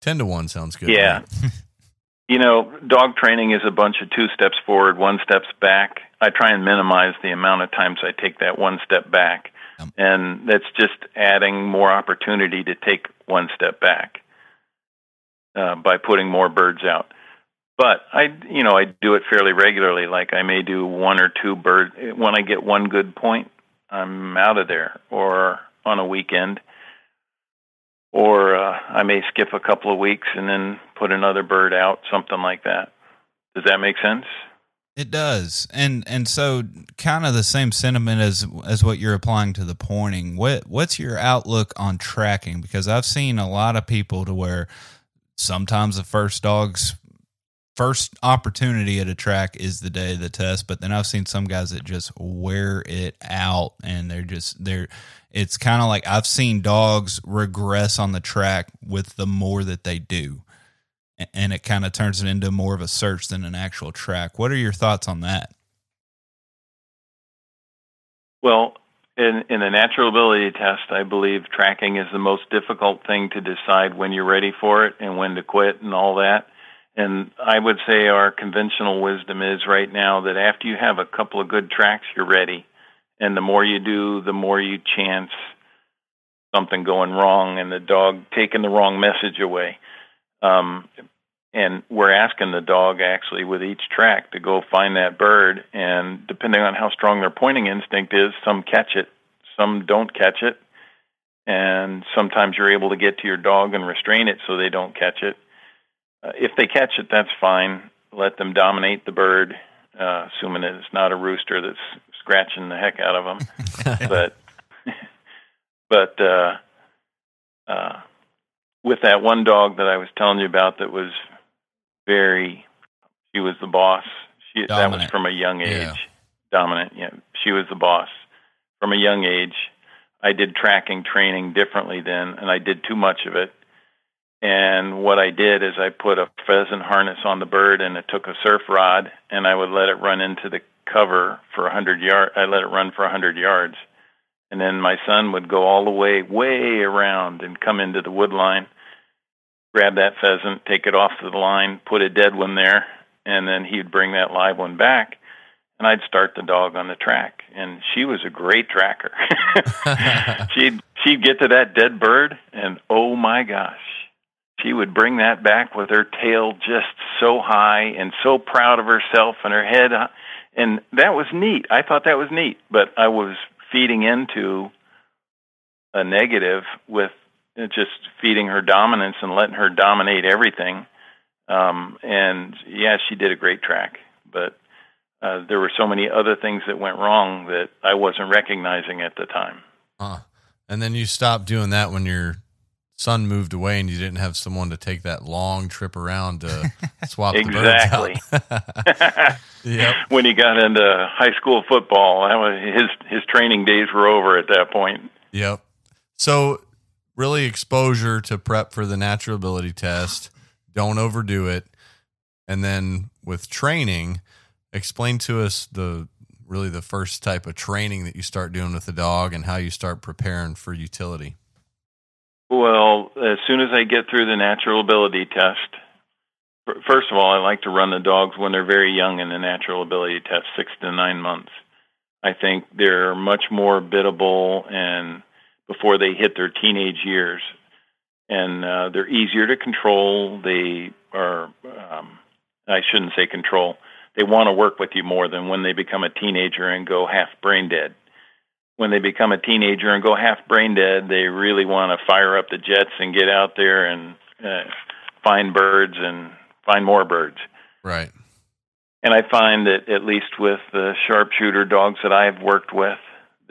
ten to one sounds good.
Yeah. [LAUGHS] you know, dog training is a bunch of two steps forward, one steps back. I try and minimize the amount of times I take that one step back. Um, and that's just adding more opportunity to take one step back uh, by putting more birds out but I, you know, I do it fairly regularly. Like I may do one or two bird when I get one good point, I'm out of there. Or on a weekend, or uh, I may skip a couple of weeks and then put another bird out, something like that. Does that make sense?
It does, and and so kind of the same sentiment as as what you're applying to the pointing. What what's your outlook on tracking? Because I've seen a lot of people to where sometimes the first dog's first opportunity at a track is the day of the test, but then I've seen some guys that just wear it out and they're just they're it's kind of like I've seen dogs regress on the track with the more that they do. And it kind of turns it into more of a search than an actual track. What are your thoughts on that?
Well, in, in a natural ability test, I believe tracking is the most difficult thing to decide when you're ready for it and when to quit and all that. And I would say our conventional wisdom is right now that after you have a couple of good tracks, you're ready. And the more you do, the more you chance something going wrong and the dog taking the wrong message away. Um, and we're asking the dog actually with each track to go find that bird. And depending on how strong their pointing instinct is, some catch it, some don't catch it. And sometimes you're able to get to your dog and restrain it so they don't catch it uh, if they catch it, that's fine. Let them dominate the bird, uh, assuming it's not a rooster that's scratching the heck out of them. [LAUGHS] but but uh, uh, with that one dog that I was telling you about, that was very, she was the boss. She, that was from a young age. Yeah. dominant. Yeah, she was the boss from a young age. I did tracking training differently then, and I did too much of it. And what I did is I put a pheasant harness on the bird, and it took a surf rod, and I would let it run into the cover for a hundred yard. I let it run for a hundred yards, and then my son would go all the way, way around, and come into the wood line, grab that pheasant, take it off the line, put a dead one there, and then he'd bring that live one back, and I'd start the dog on the track. And she was a great tracker. [LAUGHS] [LAUGHS] she'd she'd get to that dead bird, and oh my gosh, she would bring that back with her tail just so high and so proud of herself and her head and that was neat i thought that was neat but i was feeding into a negative with just feeding her dominance and letting her dominate everything um and yeah she did a great track but uh, there were so many other things that went wrong that I wasn't recognizing at the time.
Huh. And then you stopped doing that when your son moved away and you didn't have someone to take that long trip around to [LAUGHS] swap
exactly.
the birds out. [LAUGHS]
yep. When he got into high school football, was his his training days were over at that point.
Yep. So really exposure to prep for the natural ability test. Don't overdo it. And then with training, explain to us the really the first type of training that you start doing with the dog and how you start preparing for utility.
Well, as soon as I get through the natural ability test, first of all, I like to run the dogs when they're very young in the natural ability test, six to nine months. I think they're much more biddable and before they hit their teenage years, and uh, they're easier to control. They are, um, I shouldn't say control. They want to work with you more than when they become a teenager and go half brain dead when they become a teenager and go half brain dead, they really want to fire up the jets and get out there and uh, find birds and find more birds.
Right.
And I find that at least with the sharpshooter dogs that I've worked with,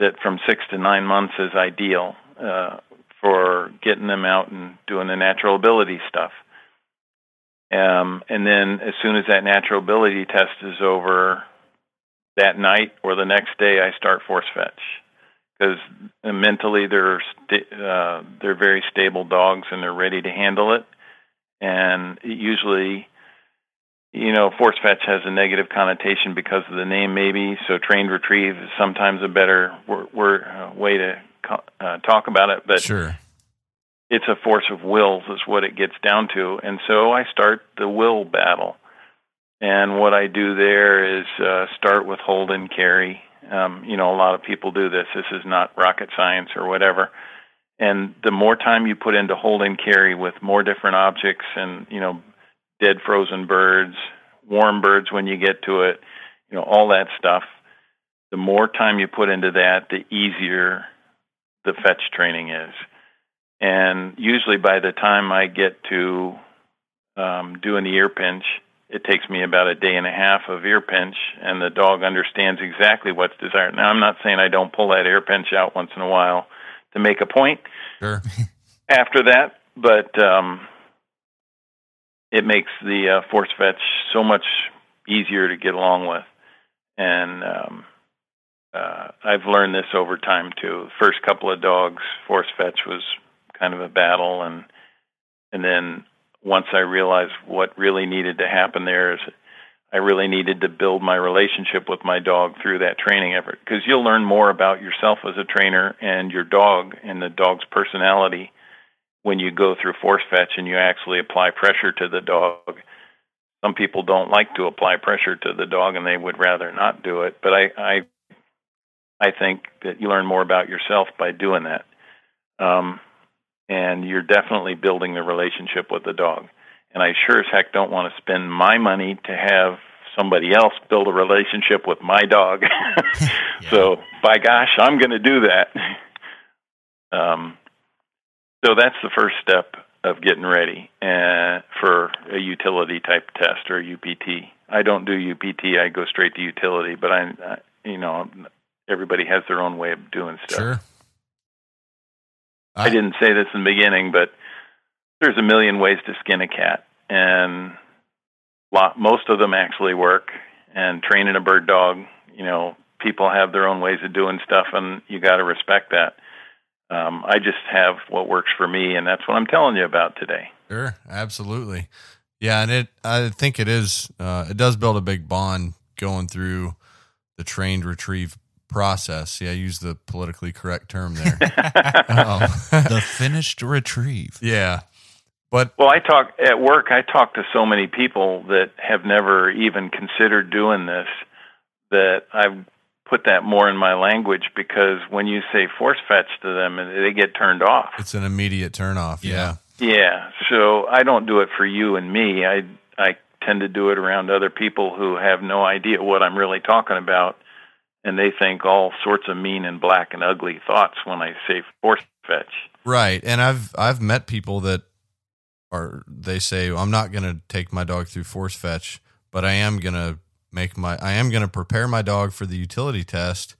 that from six to nine months is ideal uh, for getting them out and doing the natural ability stuff. Um, and then as soon as that natural ability test is over, that night or the next day, I start force fetch because mentally they're st- uh, they're very stable dogs and they're ready to handle it. And usually, you know, force fetch has a negative connotation because of the name, maybe. So trained retrieve is sometimes a better uh, way to uh, talk about it. But
sure.
it's a force of wills is what it gets down to. And so I start the will battle. And what I do there is uh, start with hold and carry um, you know, a lot of people do this. This is not rocket science or whatever. And the more time you put into hold and carry with more different objects and, you know, dead frozen birds, warm birds when you get to it, you know, all that stuff, the more time you put into that, the easier the fetch training is. And usually by the time I get to um, doing the ear pinch, it takes me about a day and a half of ear pinch, and the dog understands exactly what's desired. Now, I'm not saying I don't pull that ear pinch out once in a while to make a point.
Sure. [LAUGHS]
after that, but um, it makes the uh, force fetch so much easier to get along with, and um, uh, I've learned this over time too. First couple of dogs, force fetch was kind of a battle, and and then once I realized what really needed to happen there is I really needed to build my relationship with my dog through that training effort because you'll learn more about yourself as a trainer and your dog and the dog's personality when you go through force fetch and you actually apply pressure to the dog. Some people don't like to apply pressure to the dog and they would rather not do it, but I I I think that you learn more about yourself by doing that. Um, and you're definitely building the relationship with the dog. And I sure as heck don't want to spend my money to have somebody else build a relationship with my dog. [LAUGHS] [LAUGHS] yeah. So, by gosh, I'm going to do that. [LAUGHS] Um, so that's the first step of getting ready uh, for a utility type test or UPT. I don't do UPT; I go straight to utility. But I, I you know, everybody has their own way of doing stuff.
Sure.
I, I didn't say this in the beginning, but there's a million ways to skin a cat, and lot, most of them actually work. And training a bird dog, you know, people have their own ways of doing stuff, and you got to respect that. Um, I just have what works for me, and that's what I'm telling you about today.
Sure, absolutely. Yeah, and it I think it is uh, it does build a big bond going through the trained retrieve process. Yeah, I use the politically correct term there. [LAUGHS] um, [LAUGHS]
the finished retrieve.
Yeah. But
well, I talk at work. I talk to so many people that have never even considered doing this that I've put that more in my language because when you say force fetch to them, they get turned off.
It's an immediate turn off. Yeah.
Yeah. So I don't do it for you and me. I I tend to do it around other people who have no idea what I'm really talking about and they think all sorts of mean and black and ugly thoughts when I say force fetch.
Right. And I've I've met people that are they say I'm not going to take my dog through force fetch, but I am going to make my I am going to prepare my dog for the utility test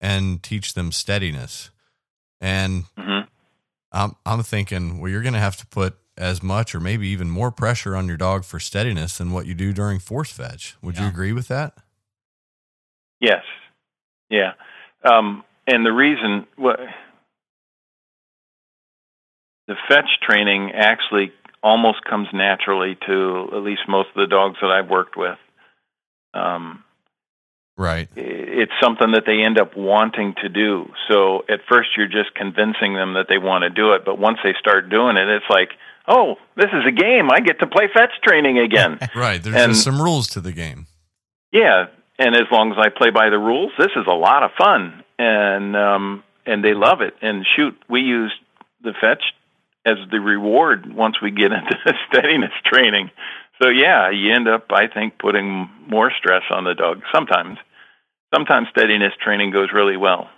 and teach them steadiness. And mm-hmm. I'm I'm thinking, well, you're going to have to put as much or maybe even more pressure on your dog for steadiness than what you do during force fetch. Would yeah. you agree with that?
Yes. Yeah. Um, and the reason what the fetch training actually almost comes naturally to at least most of the dogs that I've worked with. Um,
right.
It's something that they end up wanting to do. So at first you're just convincing them that they want to do it, but once they start doing it, it's like, oh, this is a game. I get to play fetch training again. [LAUGHS]
right. There's and, some rules to the game.
Yeah, and as long as I play by the rules, this is a lot of fun, and um, and they love it. And shoot, we use the fetch as the reward once we get into the [LAUGHS] steadiness training. So yeah, you end up, I think, putting more stress on the dog. Sometimes, sometimes steadiness training goes really well.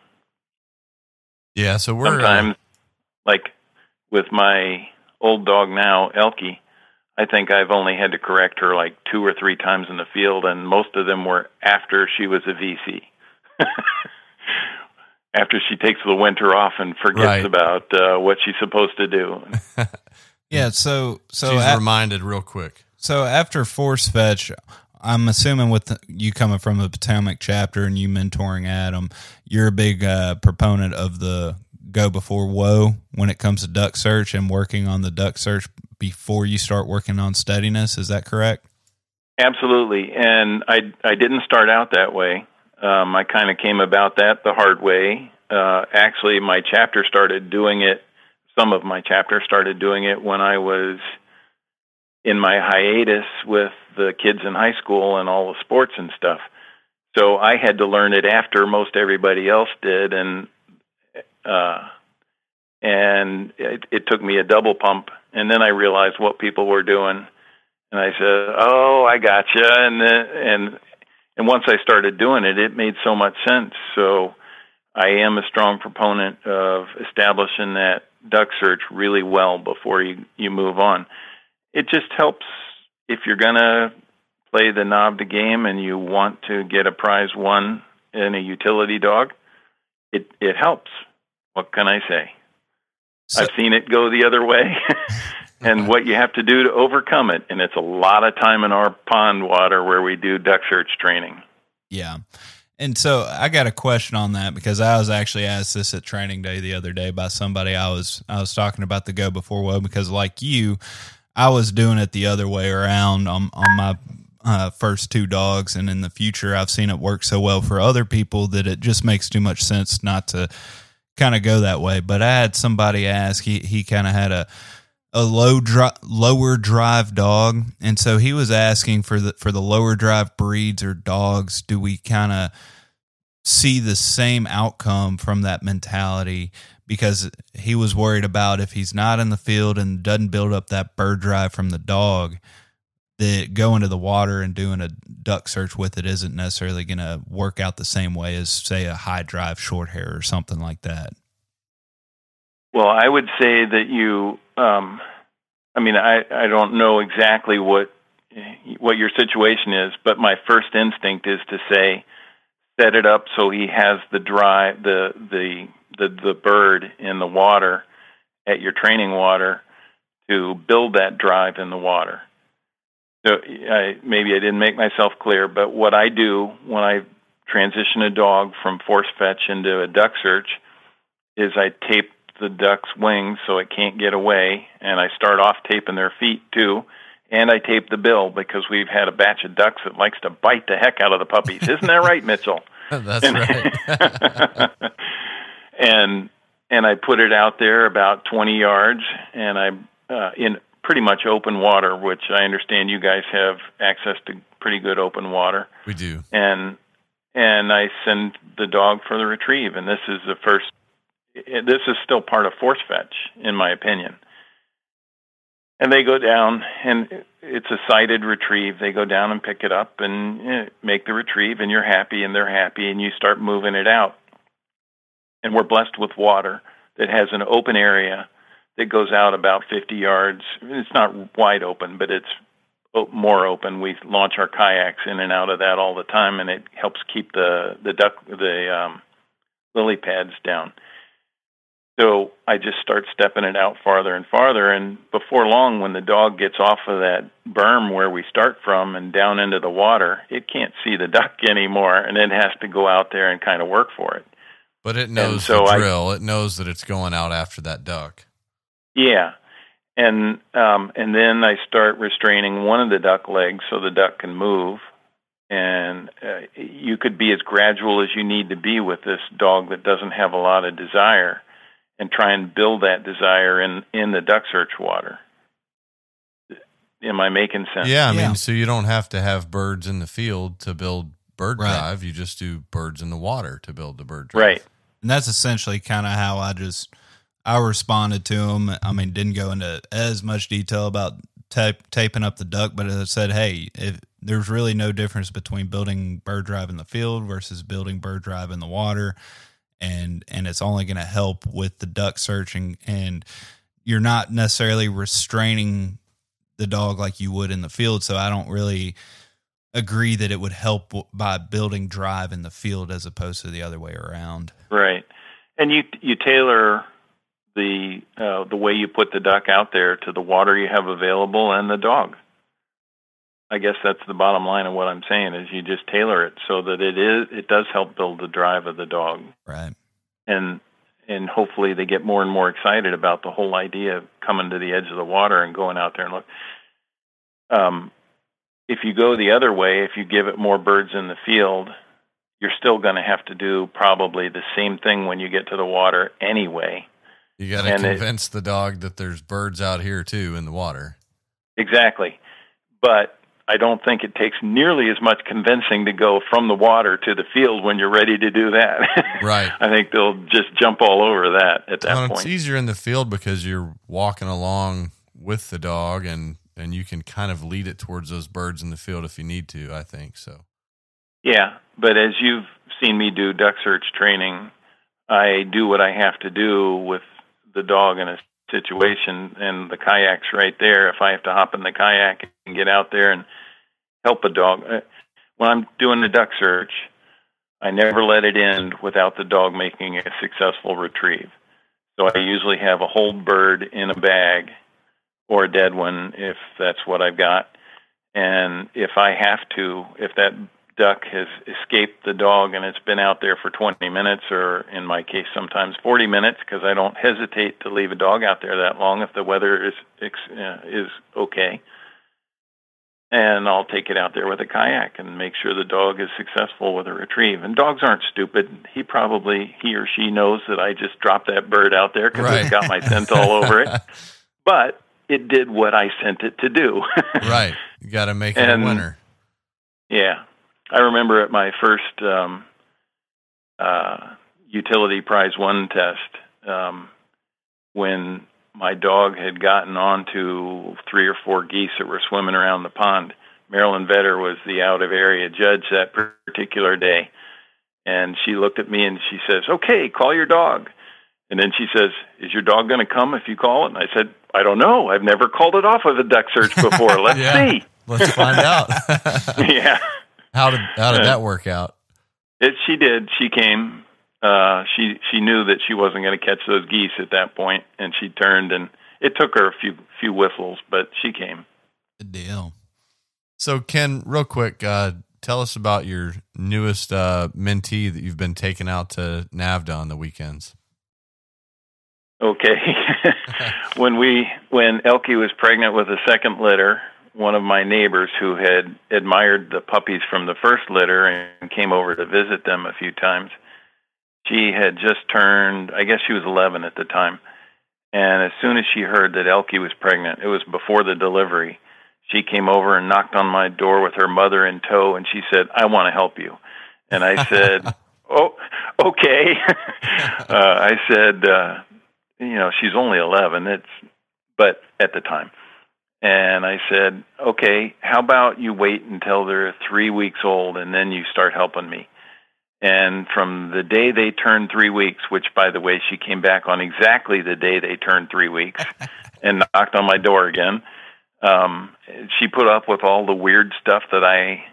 Yeah, so we're
sometimes, uh... like with my old dog now, Elkie I think I've only had to correct her like two or three times in the field, and most of them were after she was a VC. [LAUGHS] after she takes the winter off and forgets right. about uh, what she's supposed to do. [LAUGHS]
yeah, so so
she's at, reminded real quick.
So after force fetch, I'm assuming with the, you coming from the Potomac chapter and you mentoring Adam, you're a big uh, proponent of the go before whoa when it comes to duck search and working on the duck search before you start working on steadiness. Is that correct?
Absolutely. And I, I didn't start out that way. Um, I kind of came about that the hard way. Uh, actually, my chapter started doing it, some of my chapter started doing it when I was in my hiatus with the kids in high school and all the sports and stuff. So I had to learn it after most everybody else did, and uh, and it, it took me a double pump and then I realized what people were doing, and I said, "Oh, I gotcha." And then, and and once I started doing it, it made so much sense. So I am a strong proponent of establishing that duck search really well before you you move on. It just helps if you're gonna play the NAVHDA game and you want to get a prize one in a utility dog. It it helps. What can I say? So, I've seen it go the other way [LAUGHS] and what you have to do to overcome it. And it's a lot of time in our pond water where we do duck search training.
Yeah. And so I got a question on that because I was actually asked this at training day the other day by somebody I was I was talking about the go before whoa because like you, I was doing it the other way around on on my uh, first two dogs, and in the future I've seen it work so well for other people that it just makes too much sense not to kind of go that way. But I had somebody ask. He he kind of had a a low dri- lower drive dog, and so he was asking for the for the lower drive breeds or dogs. Do we kind of see the same outcome from that mentality? Because he was worried about if he's not in the field and doesn't build up that bird drive from the dog, that going to the water and doing a duck search with it isn't necessarily going to work out the same way as say a high drive short hair or something like that.
Well i would say that you um i mean i i don't know exactly what what your situation is but my first instinct is to say set it up so he has the dry the the the, the bird in the water at your training water to build that drive in the water so I, maybe I didn't make myself clear, but what I do when I transition a dog from force fetch into a duck search is I tape the duck's wings so it can't get away, and I start off taping their feet too. And I tape the bill because we've had a batch of ducks that likes to bite the heck out of the puppies. Isn't that right, Mitchell? [LAUGHS]
That's right. [LAUGHS]
and and I put it out there about 20 yards, and I uh, in pretty much open water, which I understand you guys have access to pretty good open water.
we do.
And and I send the dog for the retrieve, and this is the first. This is still part of force fetch, in my opinion. And they go down, and it's a sighted retrieve. They go down and pick it up and eh, make the retrieve, and you're happy, and they're happy, and you start moving it out. And we're blessed with water that has an open area that goes out about 50 yards. It's not wide open, but it's more open. We launch our kayaks in and out of that all the time, and it helps keep the the duck the um, lily pads down. So I just start stepping it out farther and farther, and before long, when the dog gets off of that berm where we start from and down into the water, it can't see the duck [LAUGHS] anymore, and it has to go out there and kind of work for it.
But it knows
so
the
I-
drill. it knows that it's going out after that duck.
Yeah, and um, and then I start restraining one of the duck legs so the duck can move. And uh, you could be as gradual as you need to be with this dog that doesn't have a lot of desire, and try and build that desire in in the duck search water. Am I making sense?
Yeah, I
Yeah.
mean, so you don't have to have birds in the field to build bird
Right.
drive. You just do birds in the water to build the bird drive.
Right.
And that's essentially kind of how I just I responded to him. I mean, didn't go into as much detail about taping up the duck, but I said, hey, if there's really no difference between building bird drive in the field versus building bird drive in the water, and and it's only going to help with the duck searching, and you're not necessarily restraining the dog like you would in the field. So I don't really agree that it would help by building drive in the field as opposed to the other way around.
Right, and you you tailor the uh, the way you put the duck out there to the water you have available and the dog. I guess that's the bottom line of what I'm saying is you just tailor it so that it is it does help build the drive of the dog
Right.
and and hopefully they get more and more excited about the whole idea of coming to the edge of the water and going out there and look. Um, if you go the other way, if you give it more birds in the field, you're still going to have to do probably the same thing when you get to the water anyway.
You got to
And it-
convince the dog that there's birds out here too in the water.
Exactly. But I don't think it takes nearly as much convincing to go from the water to the field when you're ready to do that. [LAUGHS]
Right.
I think they'll just jump all over that at that
Well,
point.
it's easier in the field because you're walking along with the dog and and you can kind of lead it towards those birds in the field if you need to. I think so.
Yeah, but as you've seen me do duck search training, I do what I have to do with the dog in a situation, and the kayak's right there. If I have to hop in the kayak and get out there and help a dog, uh, when I'm doing the duck search, I never let it end without the dog making a successful retrieve. So I usually have a whole bird in a bag or a dead one if that's what I've got. And if I have to, if that duck has escaped the dog and it's been out there for 20 minutes or in my case sometimes 40 minutes because I don't hesitate to leave a dog out there that long if the weather is uh, is okay and I'll take it out there with a kayak and make sure the dog is successful with a retrieve and dogs aren't stupid he probably he or she knows that I just dropped that bird out there because
Right.
it's got my scent all over it [LAUGHS] but it did what I sent it to do
right. You got to make it
And-
a winner.
Yeah, I remember at my first um, uh, utility prize one test um, when my dog had gotten onto three or four geese that were swimming around the pond. Marilyn Vetter was the out of area judge that particular day, and she looked at me and she says, "Okay, call your dog." And then she says, "Is your dog going to come if you call it?" And I said, "I don't know. I've never called it off of a duck search before. [LAUGHS] Let's
Yeah.
see."
Let's find out. [LAUGHS]
yeah.
How did how did that work out?
It, she did. She came. Uh, she she knew that she wasn't going to catch those geese at that point, and she turned. And it took her a few few whistles, but she came.
Good deal.
So Ken, real quick, uh, tell us about your newest uh, mentee that you've been taking out to NAVHDA on the weekends.
Okay. [LAUGHS] when we when Elkie was pregnant with a second litter, one of my neighbors who had admired the puppies from the first litter and came over to visit them a few times, she had just turned, I guess she was 11 at the time. And as soon as she heard that Elkie was pregnant, it was before the delivery, she came over and knocked on my door with her mother in tow and she said, I want to help you. And I said, [LAUGHS] Oh, okay. [LAUGHS] uh, I said, uh, you know, she's only 11. It's, but at the time. And I said, okay, how about you wait until they're three weeks old and then you start helping me? And from the day they turned three weeks, which by the way, she came back on exactly the day they turned three weeks [LAUGHS] and knocked on my door again. Um, she put up with all the weird stuff that I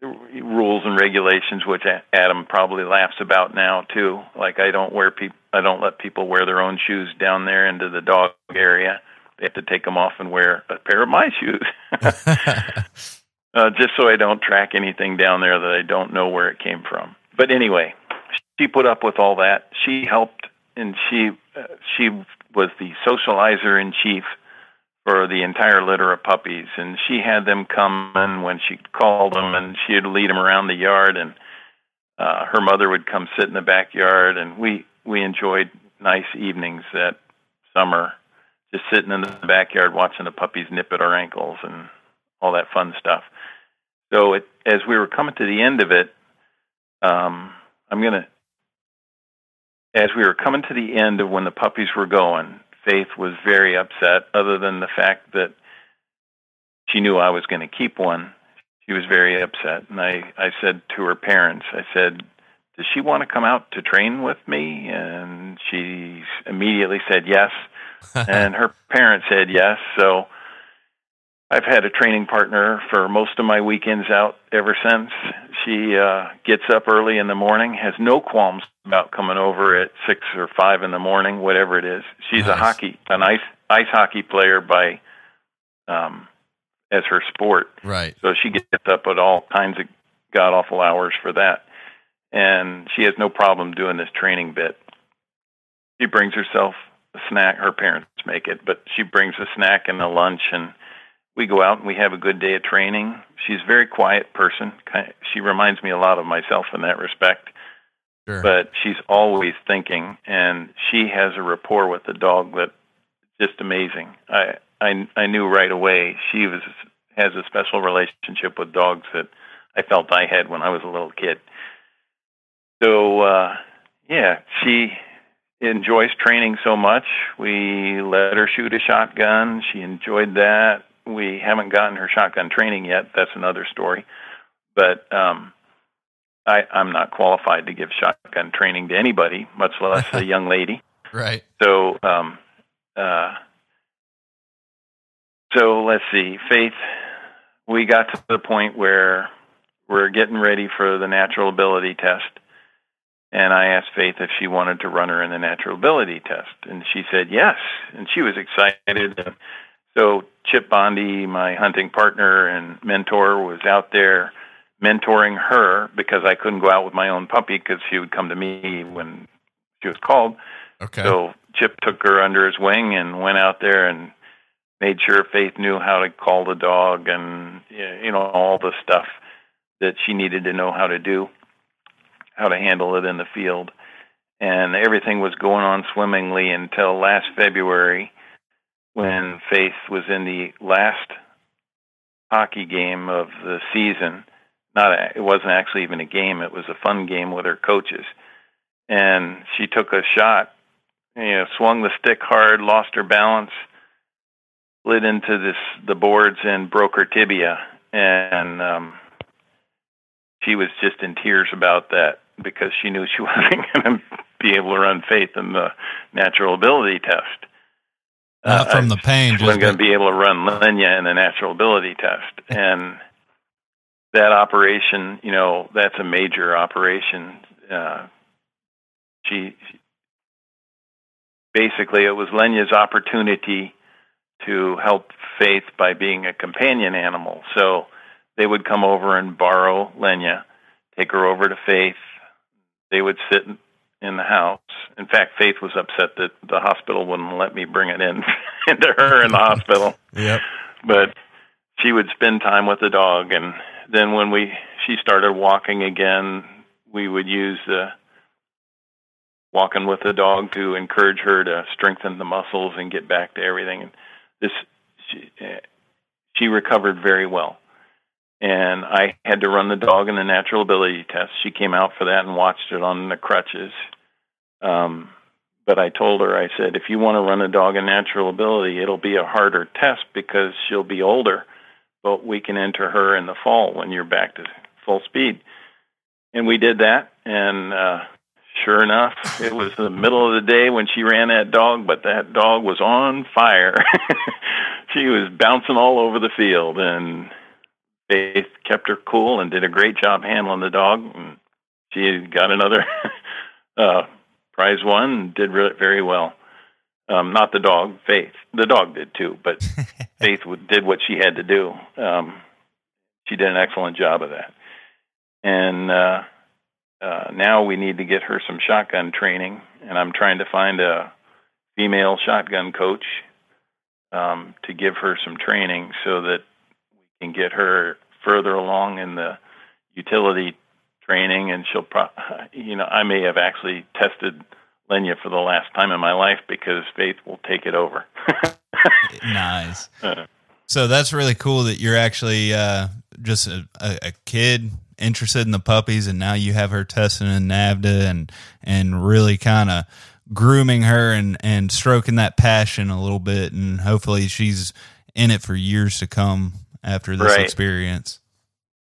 rules and regulations, which Adam probably laughs about now too. Like I don't wear people, I don't let people wear their own shoes down there into the dog area. They have to take them off and wear a pair of my [LAUGHS] shoes, [LAUGHS] uh, just so I don't track anything down there that I don't know where it came from. But anyway, she put up with all that. She helped, and she uh, she was the socializer in chief for the entire litter of puppies, and she had them come in when she called them, and she'd lead them around the yard, and uh, her mother would come sit in the backyard, and we we enjoyed nice evenings that summer, just sitting in the backyard watching the puppies nip at our ankles and all that fun stuff. So it, as we were coming to the end of it, um, I'm gonna, as we were coming to the end of when the puppies were going, Faith was very upset, other than the fact that she knew I was going to keep one. She was very upset. And I, I said to her parents, I said, Does she want to come out to train with me? And she immediately said yes. [LAUGHS] and her parents said yes. So I've had a training partner for most of my weekends out ever since. She uh, gets up early in the morning, has no qualms about coming over at six or five in the morning, whatever it is. She's nice. a hockey, an ice ice hockey player by um, as her sport.
Right.
So she gets up at all kinds of god awful hours for that, and she has no problem doing this training bit. She brings herself snack. Her parents make it, but she brings a snack and a lunch and we go out and we have a good day of training. She's a very quiet person. She reminds me a lot of myself in that respect. Sure. But she's always thinking, and she has a rapport with the dog that just amazing. I I I knew right away she was has a special relationship with dogs that I felt I had when I was a little kid. So uh yeah, she enjoys training so much. We let her shoot a shotgun. She enjoyed that we haven't gotten her shotgun training yet. That's another story. But um, I, I'm not qualified to give shotgun training to anybody, much less a young [LAUGHS] lady.
Right.
So, um, uh, so let's see, Faith. We got to the point where we're getting ready for the natural ability test, and I asked Faith if she wanted to run her in the natural ability test, and she said yes, and she was excited. And so Chip Bondi, my hunting partner and mentor, was out there mentoring her because I couldn't go out with my own puppy because she would come to me when she was called.
Okay.
So Chip took her under his wing and went out there and made sure Faith knew how to call the dog and you know all the stuff that she needed to know how to do, how to handle it in the field. And everything was going on swimmingly until last February when Faith was in the last hockey game of the season. Not a, it wasn't actually even a game; it was a fun game with her coaches. And she took a shot, you know, swung the stick hard, lost her balance, slid into this the boards, and broke her tibia. And um, she was just in tears about that because she knew she [LAUGHS] wasn't going to be able to run Faith in the natural ability test.
Not uh, from the pain.
She wasn't going to be able to run Lenya in the natural ability test, [LAUGHS] and that operation, you know, that's a major operation. Uh, she basically it was Lenya's opportunity to help Faith by being a companion animal. So they would come over and borrow Lenya, take her over to Faith. They would sit in the house. In fact, Faith was upset that the hospital wouldn't let me bring it in [LAUGHS] into her in the hospital. [LAUGHS]
Yep.
But she would spend time with the dog, and then when we she started walking again, we would use the walking with the dog to encourage her to strengthen the muscles and get back to everything. And this she, eh, she recovered very well. And I had to run the dog in the natural ability test. She came out for that and watched it on the crutches. Um, but I told her, I said, if you want to run a dog in natural ability, it'll be a harder test because she'll be older, but we can enter her in the fall when you're back to full speed. And we did that, and uh, sure enough, it was the middle of the day when she ran that dog, but that dog was on fire. [LAUGHS] she was bouncing all over the field, and Faith kept her cool and did a great job handling the dog. And she got another [LAUGHS] uh, prize one and did re- very well. Um, not the dog, Faith. The dog did too, but [LAUGHS] Faith w- did what she had to do. Um, she did an excellent job of that. And uh, uh, now we need to get her some shotgun training, and I'm trying to find a female shotgun coach um, to give her some training so that can get her further along in the utility training, and she'll, pro- you know, I may have actually tested Lenya for the last time in my life because Faith will take it over. [LAUGHS]
nice. So that's really cool that you're actually uh, just a, a, a kid interested in the puppies, and now you have her testing in NAVHDA and and really kind of grooming her and and stroking that passion a little bit, and hopefully she's in it for years to come after this
Right.
experience.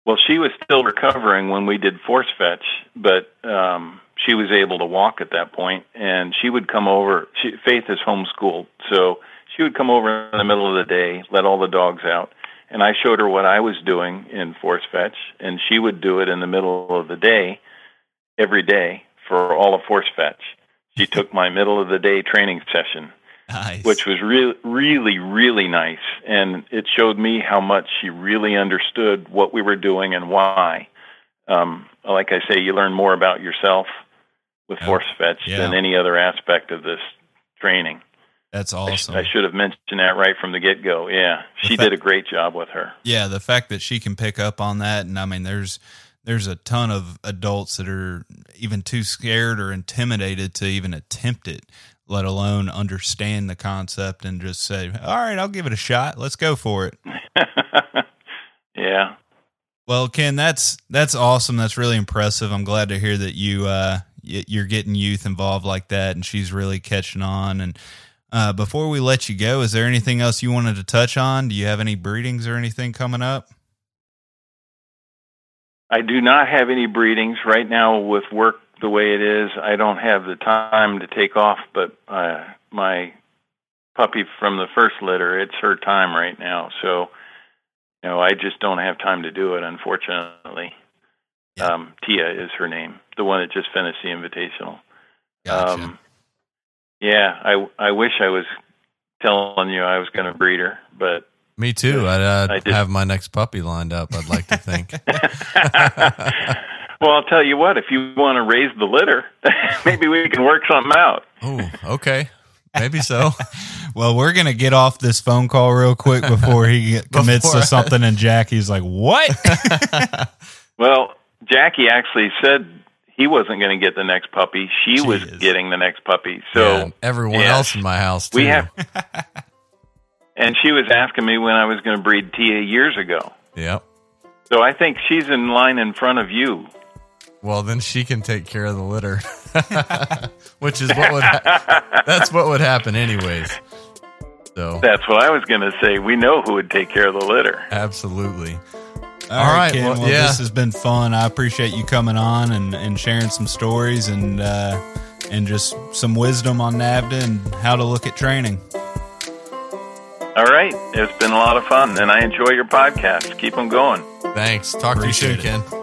Well, she was still recovering when we did force fetch, but um, she was able to walk at that point, and she would come over. She, Faith is homeschooled, so she would come over in the middle of the day, let all the dogs out, and I showed her what I was doing in force fetch, and she would do it in the middle of the day, every day for all of force fetch. She took my middle of the day training session
Nice.
which was really, really, really nice. And it showed me how much she really understood what we were doing and why. Um, like I say, you learn more about yourself with
Yeah.
force fetch
Yeah.
than any other aspect of this training.
that's
I sh-
awesome.
I should have mentioned that right from the get go. Yeah, she
The fa-
did a great job with her.
yeah, the fact that she can pick up on that, and I mean, there's there's a ton of adults that are even too scared or intimidated to even attempt it, let alone understand the concept and just say, "All right, I'll give it a shot. Let's go for it." [LAUGHS]
yeah,
Well, Ken, that's that's awesome. That's really impressive. I'm glad to hear that you uh, you're getting youth involved like that, and she's really catching on. And uh, before we let you go, is there anything else you wanted to touch on? Do you have any breedings or anything coming up?
I do not have any breedings right now with work the way it is. I don't have the time to take off, but uh, my puppy from the first litter, it's her time right now. So, you know, I just don't have time to do it, unfortunately.
Yeah.
Um, Tia is her name, the one that just finished the invitational. Um, yeah, I I wish I was telling you I was going to breed her, but
Me too. I'd uh,
I
have my next puppy lined up. I'd like to think. [LAUGHS] [LAUGHS] [LAUGHS]
well, I'll tell you what. If you want to raise the litter, [LAUGHS] maybe we can work something out.
oh, okay. Maybe so. [LAUGHS]
Well, we're gonna get off this phone call real quick before he [LAUGHS] commits
Before-
to something, and Jackie's like, "What?"
Well, Jackie actually said he wasn't going to get the next puppy. She was getting the next puppy. So,
Yeah, everyone
yeah.
else in my house too.
We have- and she was asking me when I was going to breed Tia years ago.
Yep.
So I think she's in line in front of you.
Well, then she can take care of the litter, [LAUGHS] which is what would ha- that's what would happen anyways. So
That's what I was going to say. We know who would take care of the litter.
absolutely.
All right,
right,
Ken.
well,
Well,
yeah.
this has been fun. I appreciate you coming on and, and sharing some stories and uh, and just some wisdom on NAVHDA and how to look at training.
All right. It's been a lot of fun, and I enjoy your podcast. Keep them going.
Thanks. Talk
Appreciate
to you soon,
it.
Ken.